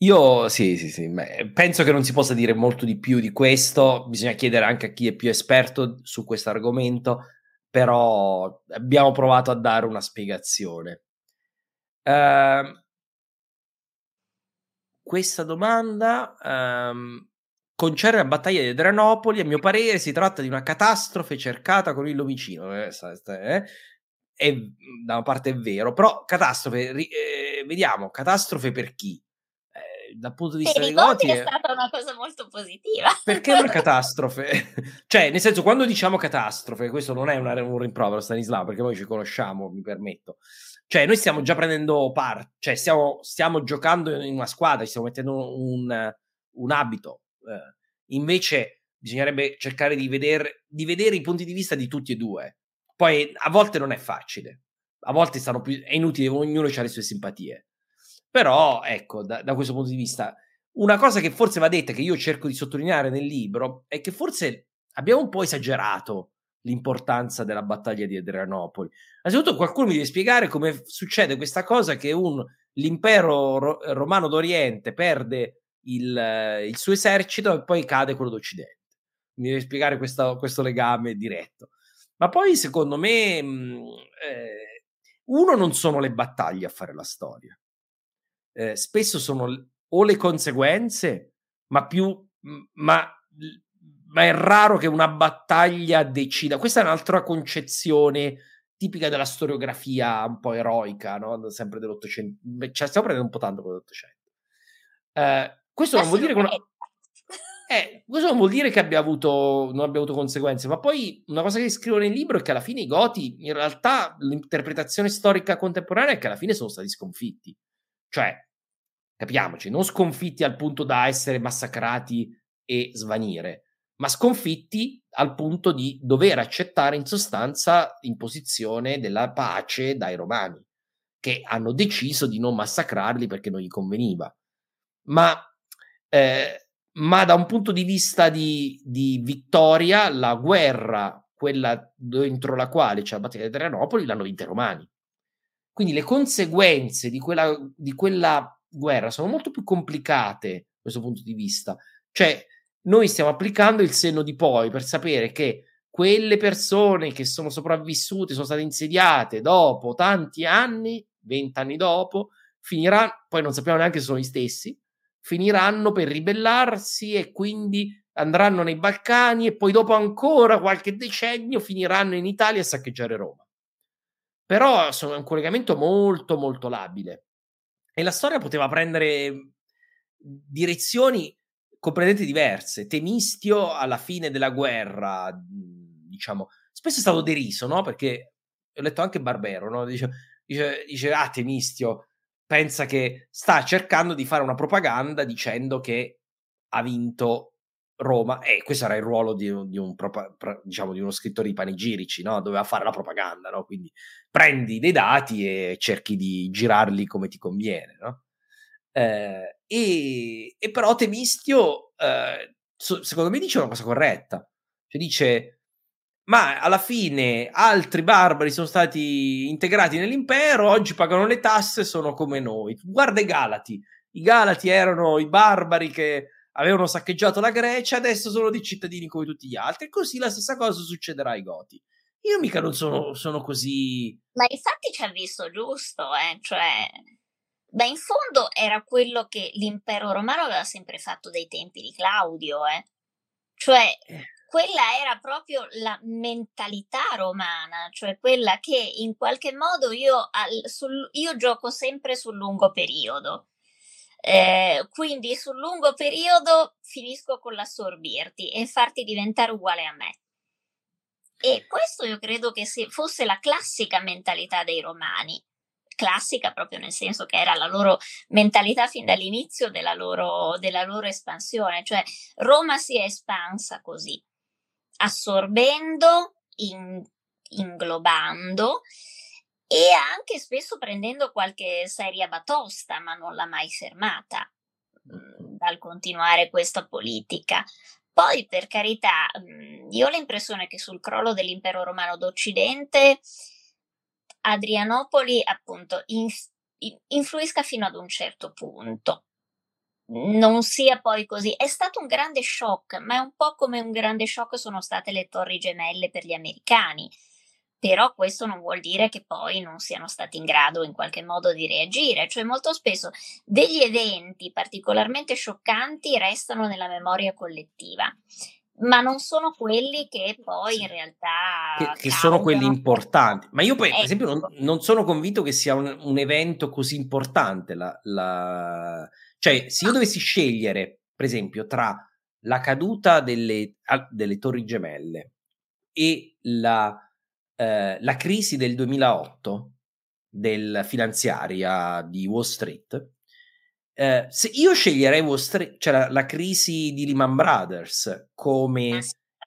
Io sì, sì, sì, penso che non si possa dire molto di più di questo, bisogna chiedere anche a chi è più esperto su questo argomento, però abbiamo provato a dare una spiegazione. Uh, questa domanda um, concerne la battaglia di Adrianopoli. A mio parere si tratta di una catastrofe cercata con il Lomicino. Eh, eh, è, da una parte è vero, però catastrofe, eh, vediamo, catastrofe per chi? Eh, dal punto di vista dei voti è stata una cosa molto positiva. Perché è una [laughs] catastrofe? [laughs] cioè, nel senso, quando diciamo catastrofe, questo non è una, un rimprovero, Stanislao, perché noi ci conosciamo, mi permetto. Cioè, noi stiamo già prendendo parte, cioè stiamo, stiamo, giocando in una squadra, stiamo mettendo un, un abito. Eh, invece bisognerebbe cercare di vedere, di vedere i punti di vista di tutti e due. Poi a volte non è facile, a volte stanno più, è inutile, ognuno ha le sue simpatie. Però, ecco, da, da questo punto di vista, una cosa che forse va detta, che io cerco di sottolineare nel libro, è che forse abbiamo un po' esagerato l'importanza della battaglia di Adrianopoli. Innanzitutto qualcuno mi deve spiegare come succede questa cosa che un, l'impero ro- romano d'Oriente perde il, il, suo esercito e poi cade quello d'Occidente. Mi deve spiegare questa, questo legame diretto. Ma poi secondo me, mh, eh, uno non sono le battaglie a fare la storia. Eh, spesso sono o le conseguenze, ma più... Ma ma è raro che una battaglia decida. Questa è un'altra concezione tipica della storiografia un po' eroica, no? sempre dell'Ottocento. Cioè, stiamo prendendo un po' tanto con l'Ottocento. Eh, questo non che una... eh, questo non vuol dire che abbia avuto, non abbia avuto conseguenze, ma poi una cosa che scrivo nel libro è che alla fine i Goti, in realtà, l'interpretazione storica contemporanea è che alla fine sono stati sconfitti. Cioè, capiamoci, non sconfitti al punto da essere massacrati e svanire, ma sconfitti al punto di dover accettare in sostanza l'imposizione della pace dai romani, che hanno deciso di non massacrarli perché non gli conveniva. Ma, eh, ma da un punto di vista di, di, vittoria, la guerra, quella dentro la quale c'è la battaglia di Adrianopoli, l'hanno vinta i romani. Quindi le conseguenze di quella, di quella guerra sono molto più complicate da questo punto di vista. Cioè, noi stiamo applicando il senno di poi per sapere che quelle persone che sono sopravvissute, sono state insediate dopo tanti anni, vent'anni dopo, finiranno, poi non sappiamo neanche se sono gli stessi, finiranno per ribellarsi e quindi andranno nei Balcani e poi dopo ancora qualche decennio finiranno in Italia a saccheggiare Roma. Però sono un collegamento molto molto labile e la storia poteva prendere direzioni completamente diverse. Temistio alla fine della guerra, diciamo, spesso è stato deriso, no? Perché ho letto anche Barbero, no? Dice, dice, dice ah, Temistio pensa che sta cercando di fare una propaganda dicendo che ha vinto Roma e questo era il ruolo di, di, un, diciamo, di uno scrittore di panegirici, no? doveva fare la propaganda, no? quindi prendi dei dati e cerchi di girarli come ti conviene. No? Eh, e, e, però Temistio, eh, secondo me, dice una cosa corretta. Cioè dice, ma alla fine altri barbari sono stati integrati nell'impero, oggi pagano le tasse, sono come noi. Guarda i Galati, i Galati erano i barbari che avevano saccheggiato la Grecia, adesso sono dei cittadini come tutti gli altri, così la stessa cosa succederà ai Goti. Io mica non sono, sono così... Ma infatti ci ha visto giusto, eh? cioè... Beh, in fondo era quello che l'impero romano aveva sempre fatto dai tempi di Claudio, eh? Cioè, eh. quella era proprio la mentalità romana, cioè quella che in qualche modo io, sul, io gioco sempre sul lungo periodo. Eh, quindi sul lungo periodo finisco con l'assorbirti e farti diventare uguale a me. E questo io credo che fosse la classica mentalità dei romani, classica proprio nel senso che era la loro mentalità fin dall'inizio della loro, della loro espansione, cioè Roma si è espansa così, assorbendo, in, inglobando e anche spesso prendendo qualche seria batosta, ma non l'ha mai fermata mm, dal continuare questa politica. Poi, per carità, mhmm, io ho l'impressione che sul crollo dell'impero romano d'Occidente Adrianopoli, appunto, inf- influisca fino ad un certo punto. Non sia poi così. È stato un grande shock, ma è un po' come un grande shock sono state le torri gemelle per gli americani però questo non vuol dire che poi non siano stati in grado in qualche modo di reagire, cioè molto spesso degli eventi particolarmente scioccanti restano nella memoria collettiva. Ma non sono quelli che poi in realtà. Che, che sono quelli importanti. Ma io poi, per esempio, non, non, sono convinto che sia un, un evento così importante. La, la... Cioè, se io dovessi scegliere, per esempio, tra la caduta delle, delle torri gemelle e la eh, la crisi del 2008 del finanziaria di Wall Street, eh, se io sceglierei Street, cioè la, la crisi di Lehman Brothers come...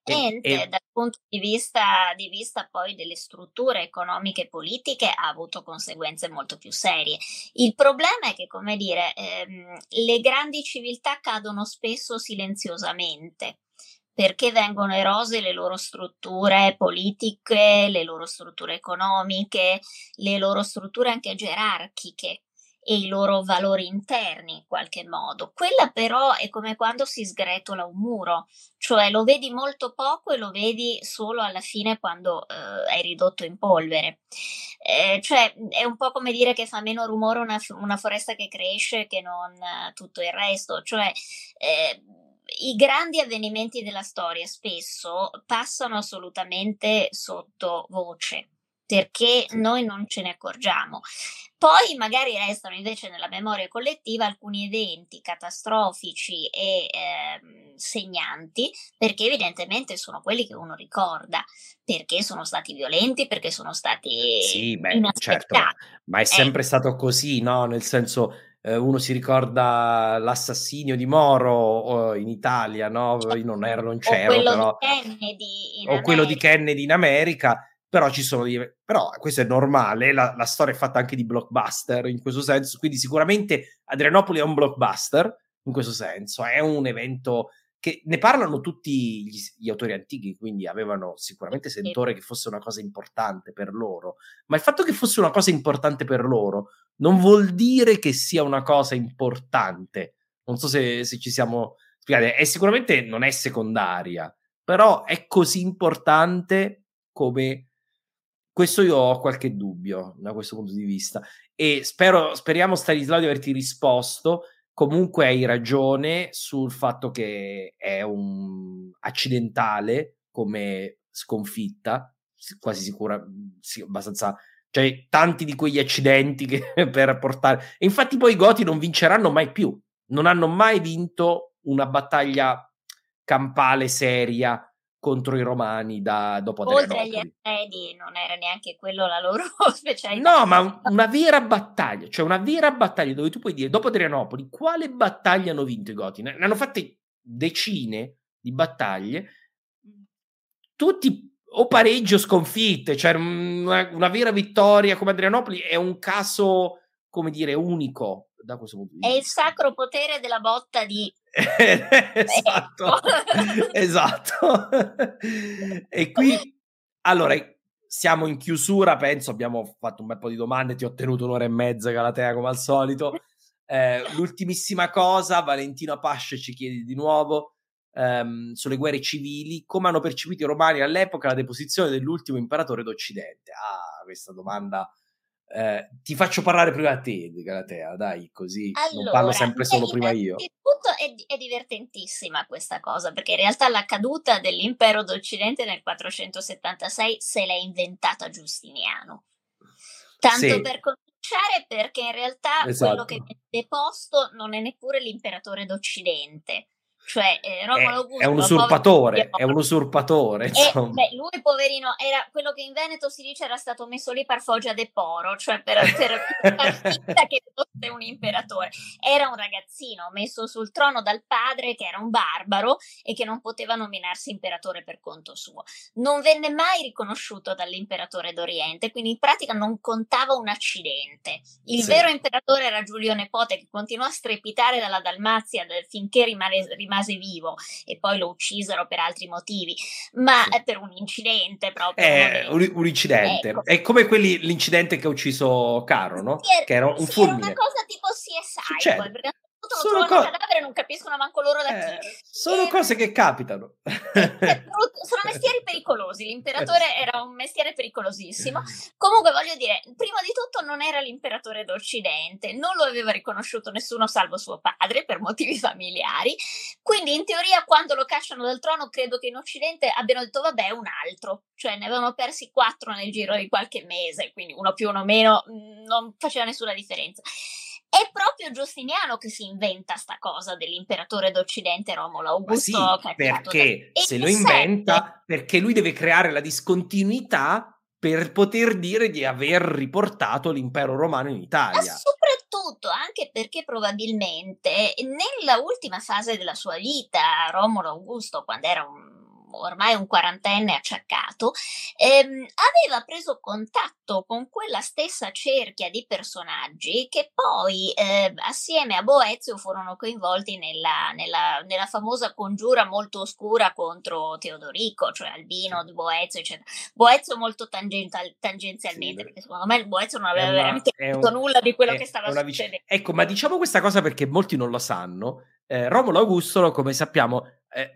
E, e... dal punto di vista, di vista poi delle strutture economiche e politiche ha avuto conseguenze molto più serie. Il problema è che, come dire, ehm, le grandi civiltà cadono spesso silenziosamente perché vengono erose le loro strutture politiche, le loro strutture economiche, le loro strutture anche gerarchiche e i loro valori interni in qualche modo. Quella però è come quando si sgretola un muro, cioè lo vedi molto poco e lo vedi solo alla fine quando eh, è ridotto in polvere. Eh, cioè è un po' come dire che fa meno rumore una, una foresta che cresce che non eh, tutto il resto, cioè eh, i grandi avvenimenti della storia spesso passano assolutamente sotto voce perché noi non ce ne accorgiamo. Poi magari restano invece nella memoria collettiva alcuni eventi catastrofici e eh, segnanti, perché evidentemente sono quelli che uno ricorda, perché sono stati violenti, perché sono stati sì, beh, certo, ma è sempre eh. stato così, no? Nel senso eh, uno si ricorda l'assassinio di Moro in Italia, no? Io non ero, non c'ero, o però... Di o quello di Kennedy in America, però ci sono... Però questo è normale, la, la storia è fatta anche di blockbuster in questo senso, quindi sicuramente Adrianopoli è un blockbuster in questo senso, è un evento che ne parlano tutti gli, gli, autori antichi, quindi avevano sicuramente sentore che fosse una cosa importante per loro, ma il fatto che fosse una cosa importante per loro non vuol dire che sia una cosa importante. Non so se, se ci siamo spiegati, è sicuramente non è secondaria, però è così importante come questo io ho qualche dubbio da questo punto di vista e spero, speriamo Stanislao di averti risposto. Comunque hai ragione sul fatto che è un accidentale come sconfitta, quasi sicura, sì, abbastanza cioè tanti di quegli accidenti che [laughs] per portare e infatti poi i Goti non vinceranno mai più, non hanno mai vinto una battaglia campale seria contro i romani da, dopo Oltre agli arredi non era neanche quello la loro [laughs] specialità. No, ma una vera battaglia, cioè una vera battaglia dove tu puoi dire, dopo Adrianopoli, quale battaglia hanno vinto i Goti? Ne hanno fatte decine di battaglie, tutti o pareggio o sconfitte, cioè una, una vera vittoria come Adrianopoli è un caso, come dire, unico da questo punto di vista. È il sacro potere della botta di esatto, esatto. e qui Allora, siamo in chiusura, penso, abbiamo fatto un bel po' di domande, ti ho tenuto un'ora e mezza, Galatea, come al solito. Eh, l'ultimissima cosa, Valentino Apasce ci chiede di nuovo ehm, sulle guerre civili, come hanno percepito i romani all'epoca la deposizione dell'ultimo imperatore d'Occidente? Ah, questa domanda eh, ti faccio parlare prima a te, Galatea, dai, così allora, non parlo sempre solo prima io. Innanzitutto è, è divertentissima questa cosa, perché in realtà la caduta dell'impero d'Occidente nel 476 se l'è inventata Giustiniano. Tanto sì. per cominciare, perché in realtà esatto. quello che è deposto non è neppure l'imperatore d'Occidente, cioè eh, Romolo Augusto è un usurpatore, è un usurpatore. E, beh, lui poverino era quello che in Veneto si dice era stato messo lì per foggia de poro, cioè per, per [laughs] far finta che fosse un imperatore. Era un ragazzino messo sul trono dal padre che era un barbaro e che non poteva nominarsi imperatore per conto suo. Non venne mai riconosciuto dall'imperatore d'Oriente, quindi in pratica non contava un accidente. Il sì. vero imperatore era Giulio Nepote che continuò a strepitare dalla Dalmazia finché rimase, rimase rimase vivo e poi lo uccisero per altri motivi, ma sì. per un incidente proprio. È un, un incidente, ecco. è come quelli, l'incidente che ha ucciso Caro, no? Sì, che era un sì, fulmine. Era una cosa tipo CSI, poi, perché sono co- cadavere non capiscono manco loro da chi. Eh, sono e... cose che capitano. sono [laughs] mestieri pericolosi. L'imperatore era un mestiere pericolosissimo. Comunque, voglio dire, prima di tutto non era l'imperatore d'Occidente, non lo aveva riconosciuto nessuno salvo suo padre per motivi familiari. Quindi, in teoria, quando lo cacciano dal trono, credo che in Occidente abbiano detto: vabbè, un altro. Cioè, ne avevano persi quattro nel giro di qualche mese, quindi uno più, uno meno, non faceva nessuna differenza. È proprio Giustiniano che si inventa sta cosa dell'imperatore d'Occidente Romolo Augusto. Sì, perché da... se lo inventa, perché lui deve creare la discontinuità per poter dire di aver riportato l'impero romano in Italia. Ma soprattutto anche perché probabilmente nella ultima fase della sua vita, Romolo Augusto, quando era un ormai un quarantenne acciaccato, ehm, aveva preso contatto con quella stessa cerchia di personaggi che poi eh, assieme a Boezio furono coinvolti nella, nella, nella, famosa congiura molto oscura contro Teodorico, cioè Albino, Boezio, eccetera. Boezio molto tangenzial, tangenzialmente, sì, perché secondo me Boezio non aveva veramente un, nulla di quello è, che stava succedendo. Vic- ecco, ma diciamo questa cosa perché molti non lo sanno. Eh, Romolo Augusto, come sappiamo, eh,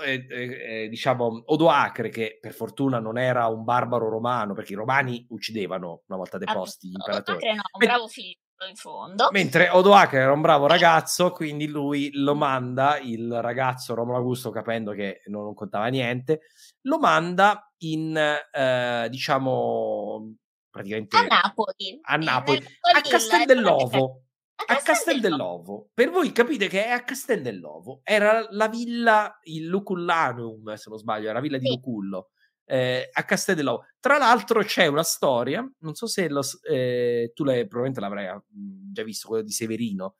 eh, eh, diciamo Odoacre che per fortuna non era un barbaro romano perché i romani uccidevano una volta deposti gli imperatori. Odoacre no, un bravo figlio in fondo. Mentre Odoacre era un bravo ragazzo quindi lui lo manda il ragazzo Romolo Augusto capendo che non, non contava niente lo manda in eh, diciamo praticamente a Napoli. a Napoli a Castel dell'Ovo a Castel dell'Ovo. Per voi capite che è a Castel dell'Ovo. Era la villa, il Lucullanum, se non sbaglio, era la villa di Lucullo. Eh, a Castel dell'Ovo. Tra l'altro c'è una storia, non so se lo, eh, tu l'hai, probabilmente l'avrai mm, già visto, quello di Severino,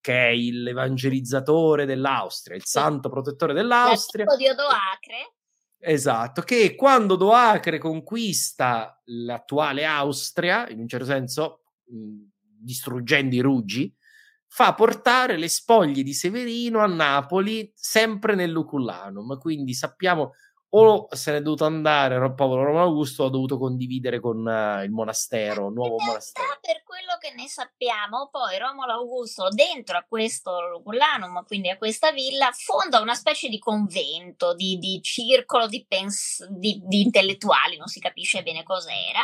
che è l'evangelizzatore dell'Austria, il sì. santo protettore dell'Austria. L'arrivo di Odoacre. Esatto, che quando Odoacre conquista l'attuale Austria, in un certo senso, mh, distruggendo i Ruggi, fa portare le spoglie di Severino a Napoli, sempre nel Lucullanum. Quindi sappiamo o se n'è dovuto andare povero Romano Augusto o ha dovuto condividere con uh, il monastero, il nuovo monastero. Per quello che ne sappiamo, poi Romolo Augusto, dentro a questo Lucullanum, quindi a questa villa, fonda una specie di convento, di, di circolo di, pens- di, di intellettuali, non si capisce bene cos'era,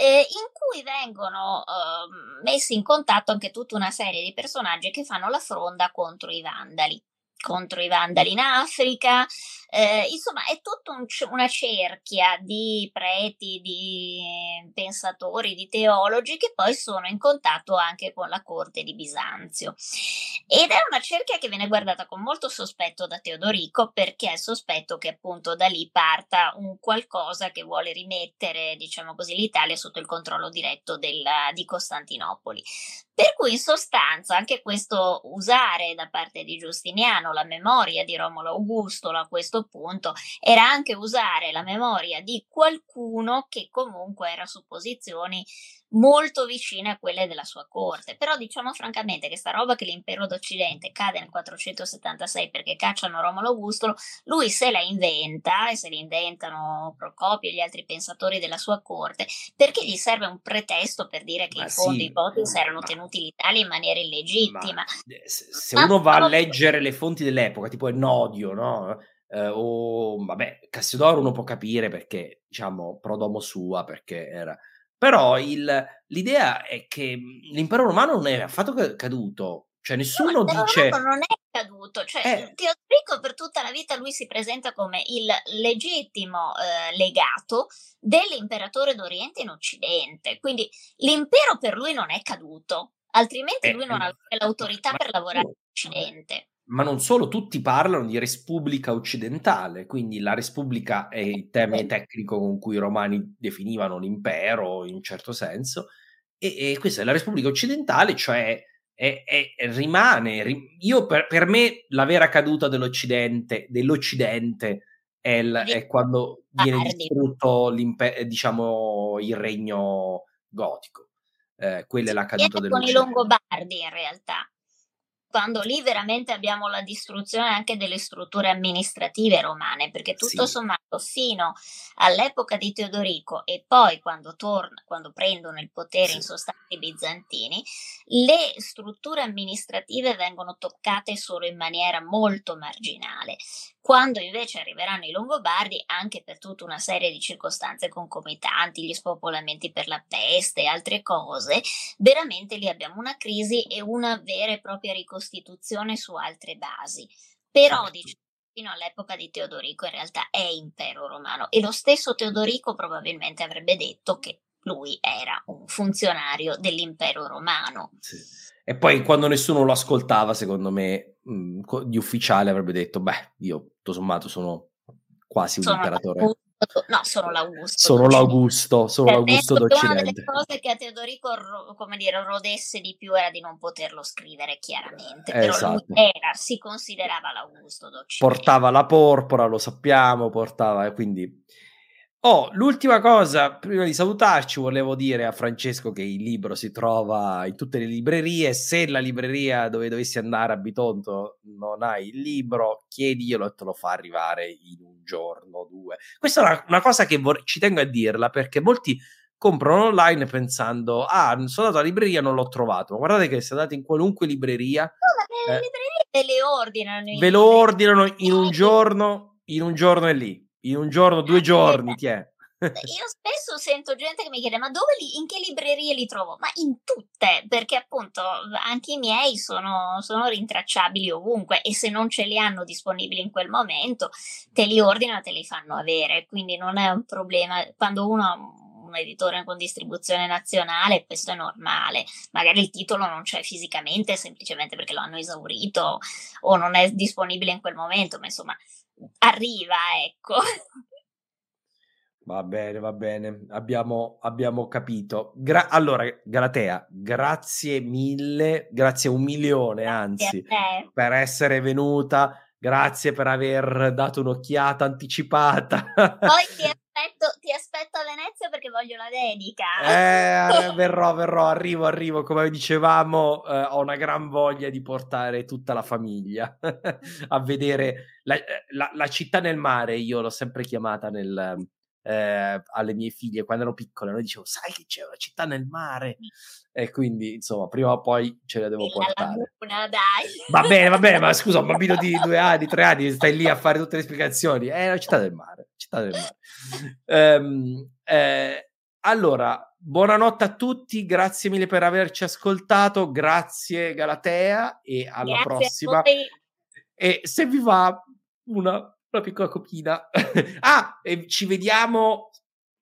eh, in cui vengono eh, messi in contatto anche tutta una serie di personaggi che fanno la fronda contro i vandali. Contro i vandali in Africa, eh, insomma è tutta un, una cerchia di preti, di pensatori, di teologi che poi sono in contatto anche con la corte di Bisanzio. Ed è una cerchia che viene guardata con molto sospetto da Teodorico perché è sospetto che appunto da lì parta un qualcosa che vuole rimettere, diciamo così, l'Italia sotto il controllo diretto della, di Costantinopoli. Per cui in sostanza anche questo usare da parte di Giustiniano la memoria di Romolo Augusto a questo certo punto era anche usare la memoria di qualcuno che comunque era su posizioni molto vicine a quelle della sua corte. Però diciamo francamente che sta roba che l'impero d'Occidente cade nel 476 perché cacciano Romolo Augusto, lui se la inventa e se la inventano Procopio e gli altri pensatori della sua corte perché gli serve un pretesto per dire che Ma in fondo sì, i Potis erano ma- tenuti l'Italia in maniera illegittima. Ma, eh, se se Ma uno va a leggere le fonti dell'epoca, tipo Ennodio, no? Eh, o vabbè, Cassiodoro uno può capire perché, diciamo, pro domo sua, perché era. Però il- l'idea è che mh, l'impero romano non è affatto ca- caduto, cioè No, nessuno terrorismo dice. non è caduto, cioè Eh. Teodorico per tutta la vita lui si presenta come il legittimo eh, legato dell'imperatore d'Oriente in Occidente, quindi l'impero per lui non è caduto, altrimenti Eh, lui non ma- avrebbe l'autorità per lavorare in Occidente. Ma non solo, tutti parlano di Respubblica occidentale, quindi la Respubblica è il termine tecnico con cui i romani definivano l'impero in un certo senso, e, e questa è la Repubblica occidentale, cioè è- è- rimane, ri- io per, per me la vera caduta dell'Occidente, dell'Occidente è, il- è quando viene distrutto eh, diciamo, il regno gotico. Eh, quella è la caduta Viene con i dell'Occidente. Longobardi in realtà, quando lì veramente abbiamo la distruzione anche delle strutture amministrative romane, perché tutto Sì. sommato fino all'epoca di Teodorico e poi quando, torna, quando prendono il potere Sì. in sostanza i bizantini, le strutture amministrative vengono toccate solo in maniera molto marginale. Quando invece arriveranno i Longobardi, anche per tutta una serie di circostanze concomitanti, gli spopolamenti per la peste e altre cose, veramente lì abbiamo una crisi e una vera e propria ricostituzione su altre basi. Però Certo. diciamo, fino all'epoca di Teodorico in realtà è impero romano e lo stesso Teodorico probabilmente avrebbe detto che lui era un funzionario dell'impero romano. Sì. E poi quando nessuno lo ascoltava, secondo me, mh, di ufficiale avrebbe detto, beh, io tutto sommato sono quasi un Sono imperatore. l'Augusto, no, sono l'Augusto. Sono d'Occidente. l'Augusto, sono Cioè, l'Augusto che una delle d'Occidente. cose che a Teodorico come dire, rodesse di più era di non poterlo scrivere chiaramente, però Esatto. era, si considerava l'Augusto d'Occidente. Portava la porpora, lo sappiamo, portava, quindi... Oh, l'ultima cosa, prima di salutarci, volevo dire a Francesco che il libro si trova in tutte le librerie. Se la libreria dove dovessi andare a Bitonto non hai il libro, chiediglielo e te lo fa arrivare in un giorno o due. Questa è una, una cosa che vor- ci tengo a dirla perché molti comprano online pensando, ah, sono andato alla libreria e non l'ho trovato. Ma guardate che se andate in qualunque libreria, No, ma le Eh. librerie ve le ordinano. in ve lo libreria. ordinano in un giorno, in un giorno è lì, in un giorno, due giorni, ti è. Io spesso sento gente che mi chiede: ma dove li, in che librerie li trovo? Ma in tutte, perché appunto anche i miei sono, sono rintracciabili ovunque e se non ce li hanno disponibili in quel momento, te li ordinano e te li fanno avere. Quindi non è un problema. Quando uno ha un editore con distribuzione nazionale, questo è normale. Magari il titolo non c'è fisicamente, semplicemente perché lo hanno esaurito o non è disponibile in quel momento, ma insomma arriva, ecco. Va bene, va bene, abbiamo, abbiamo capito. Gra- allora, Galatea, grazie mille, grazie un milione, anzi, Grazie a te. per essere venuta, grazie per aver dato un'occhiata anticipata. Poi ti aspetto, ti aspetto a Venezia perché voglio la dedica. Eh, [laughs] verrò, verrò, arrivo, arrivo. Come dicevamo, eh, ho una gran voglia di portare tutta la famiglia [laughs] a vedere la, la- la città nel mare. Io l'ho sempre chiamata nel, eh, alle mie figlie quando erano piccole. Noi dicevo, sai che c'è una città nel mare? E quindi, insomma, prima o poi ce la devo La portare. laguna, dai. Va bene, va bene, ma [laughs] scusa, un bambino di due anni, tre anni, stai lì a fare tutte le spiegazioni. È la città del mare, città del mare. Ehm, eh, allora, buonanotte a tutti, grazie mille per averci ascoltato, grazie Galatea e alla Grazie a prossima. voi. E se vi va una, una piccola copina. [laughs] ah, e ci vediamo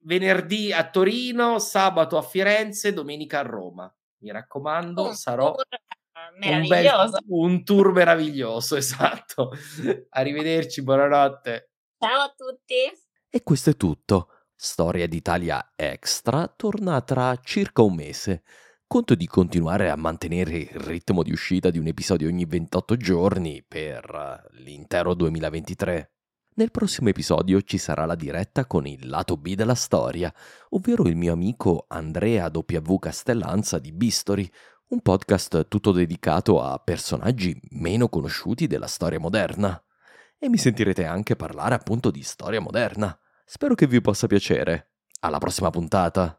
venerdì a Torino, sabato a Firenze, domenica a Roma. Mi raccomando, Un sarò tour un, bel- un tour meraviglioso, [laughs] esatto. Arrivederci, buonanotte. Ciao a tutti. E questo è tutto. Storia d'Italia Extra torna tra circa un mese. Conto di continuare a mantenere il ritmo di uscita di un episodio ogni 28 giorni per eh, l'intero 2023. Nel prossimo episodio ci sarà la diretta con il lato B della storia, ovvero il mio amico Andrea W. Castellanza di Bistori, un podcast tutto dedicato a personaggi meno conosciuti della storia moderna. E mi sentirete anche parlare appunto di storia moderna. Spero che vi possa piacere. Alla prossima puntata!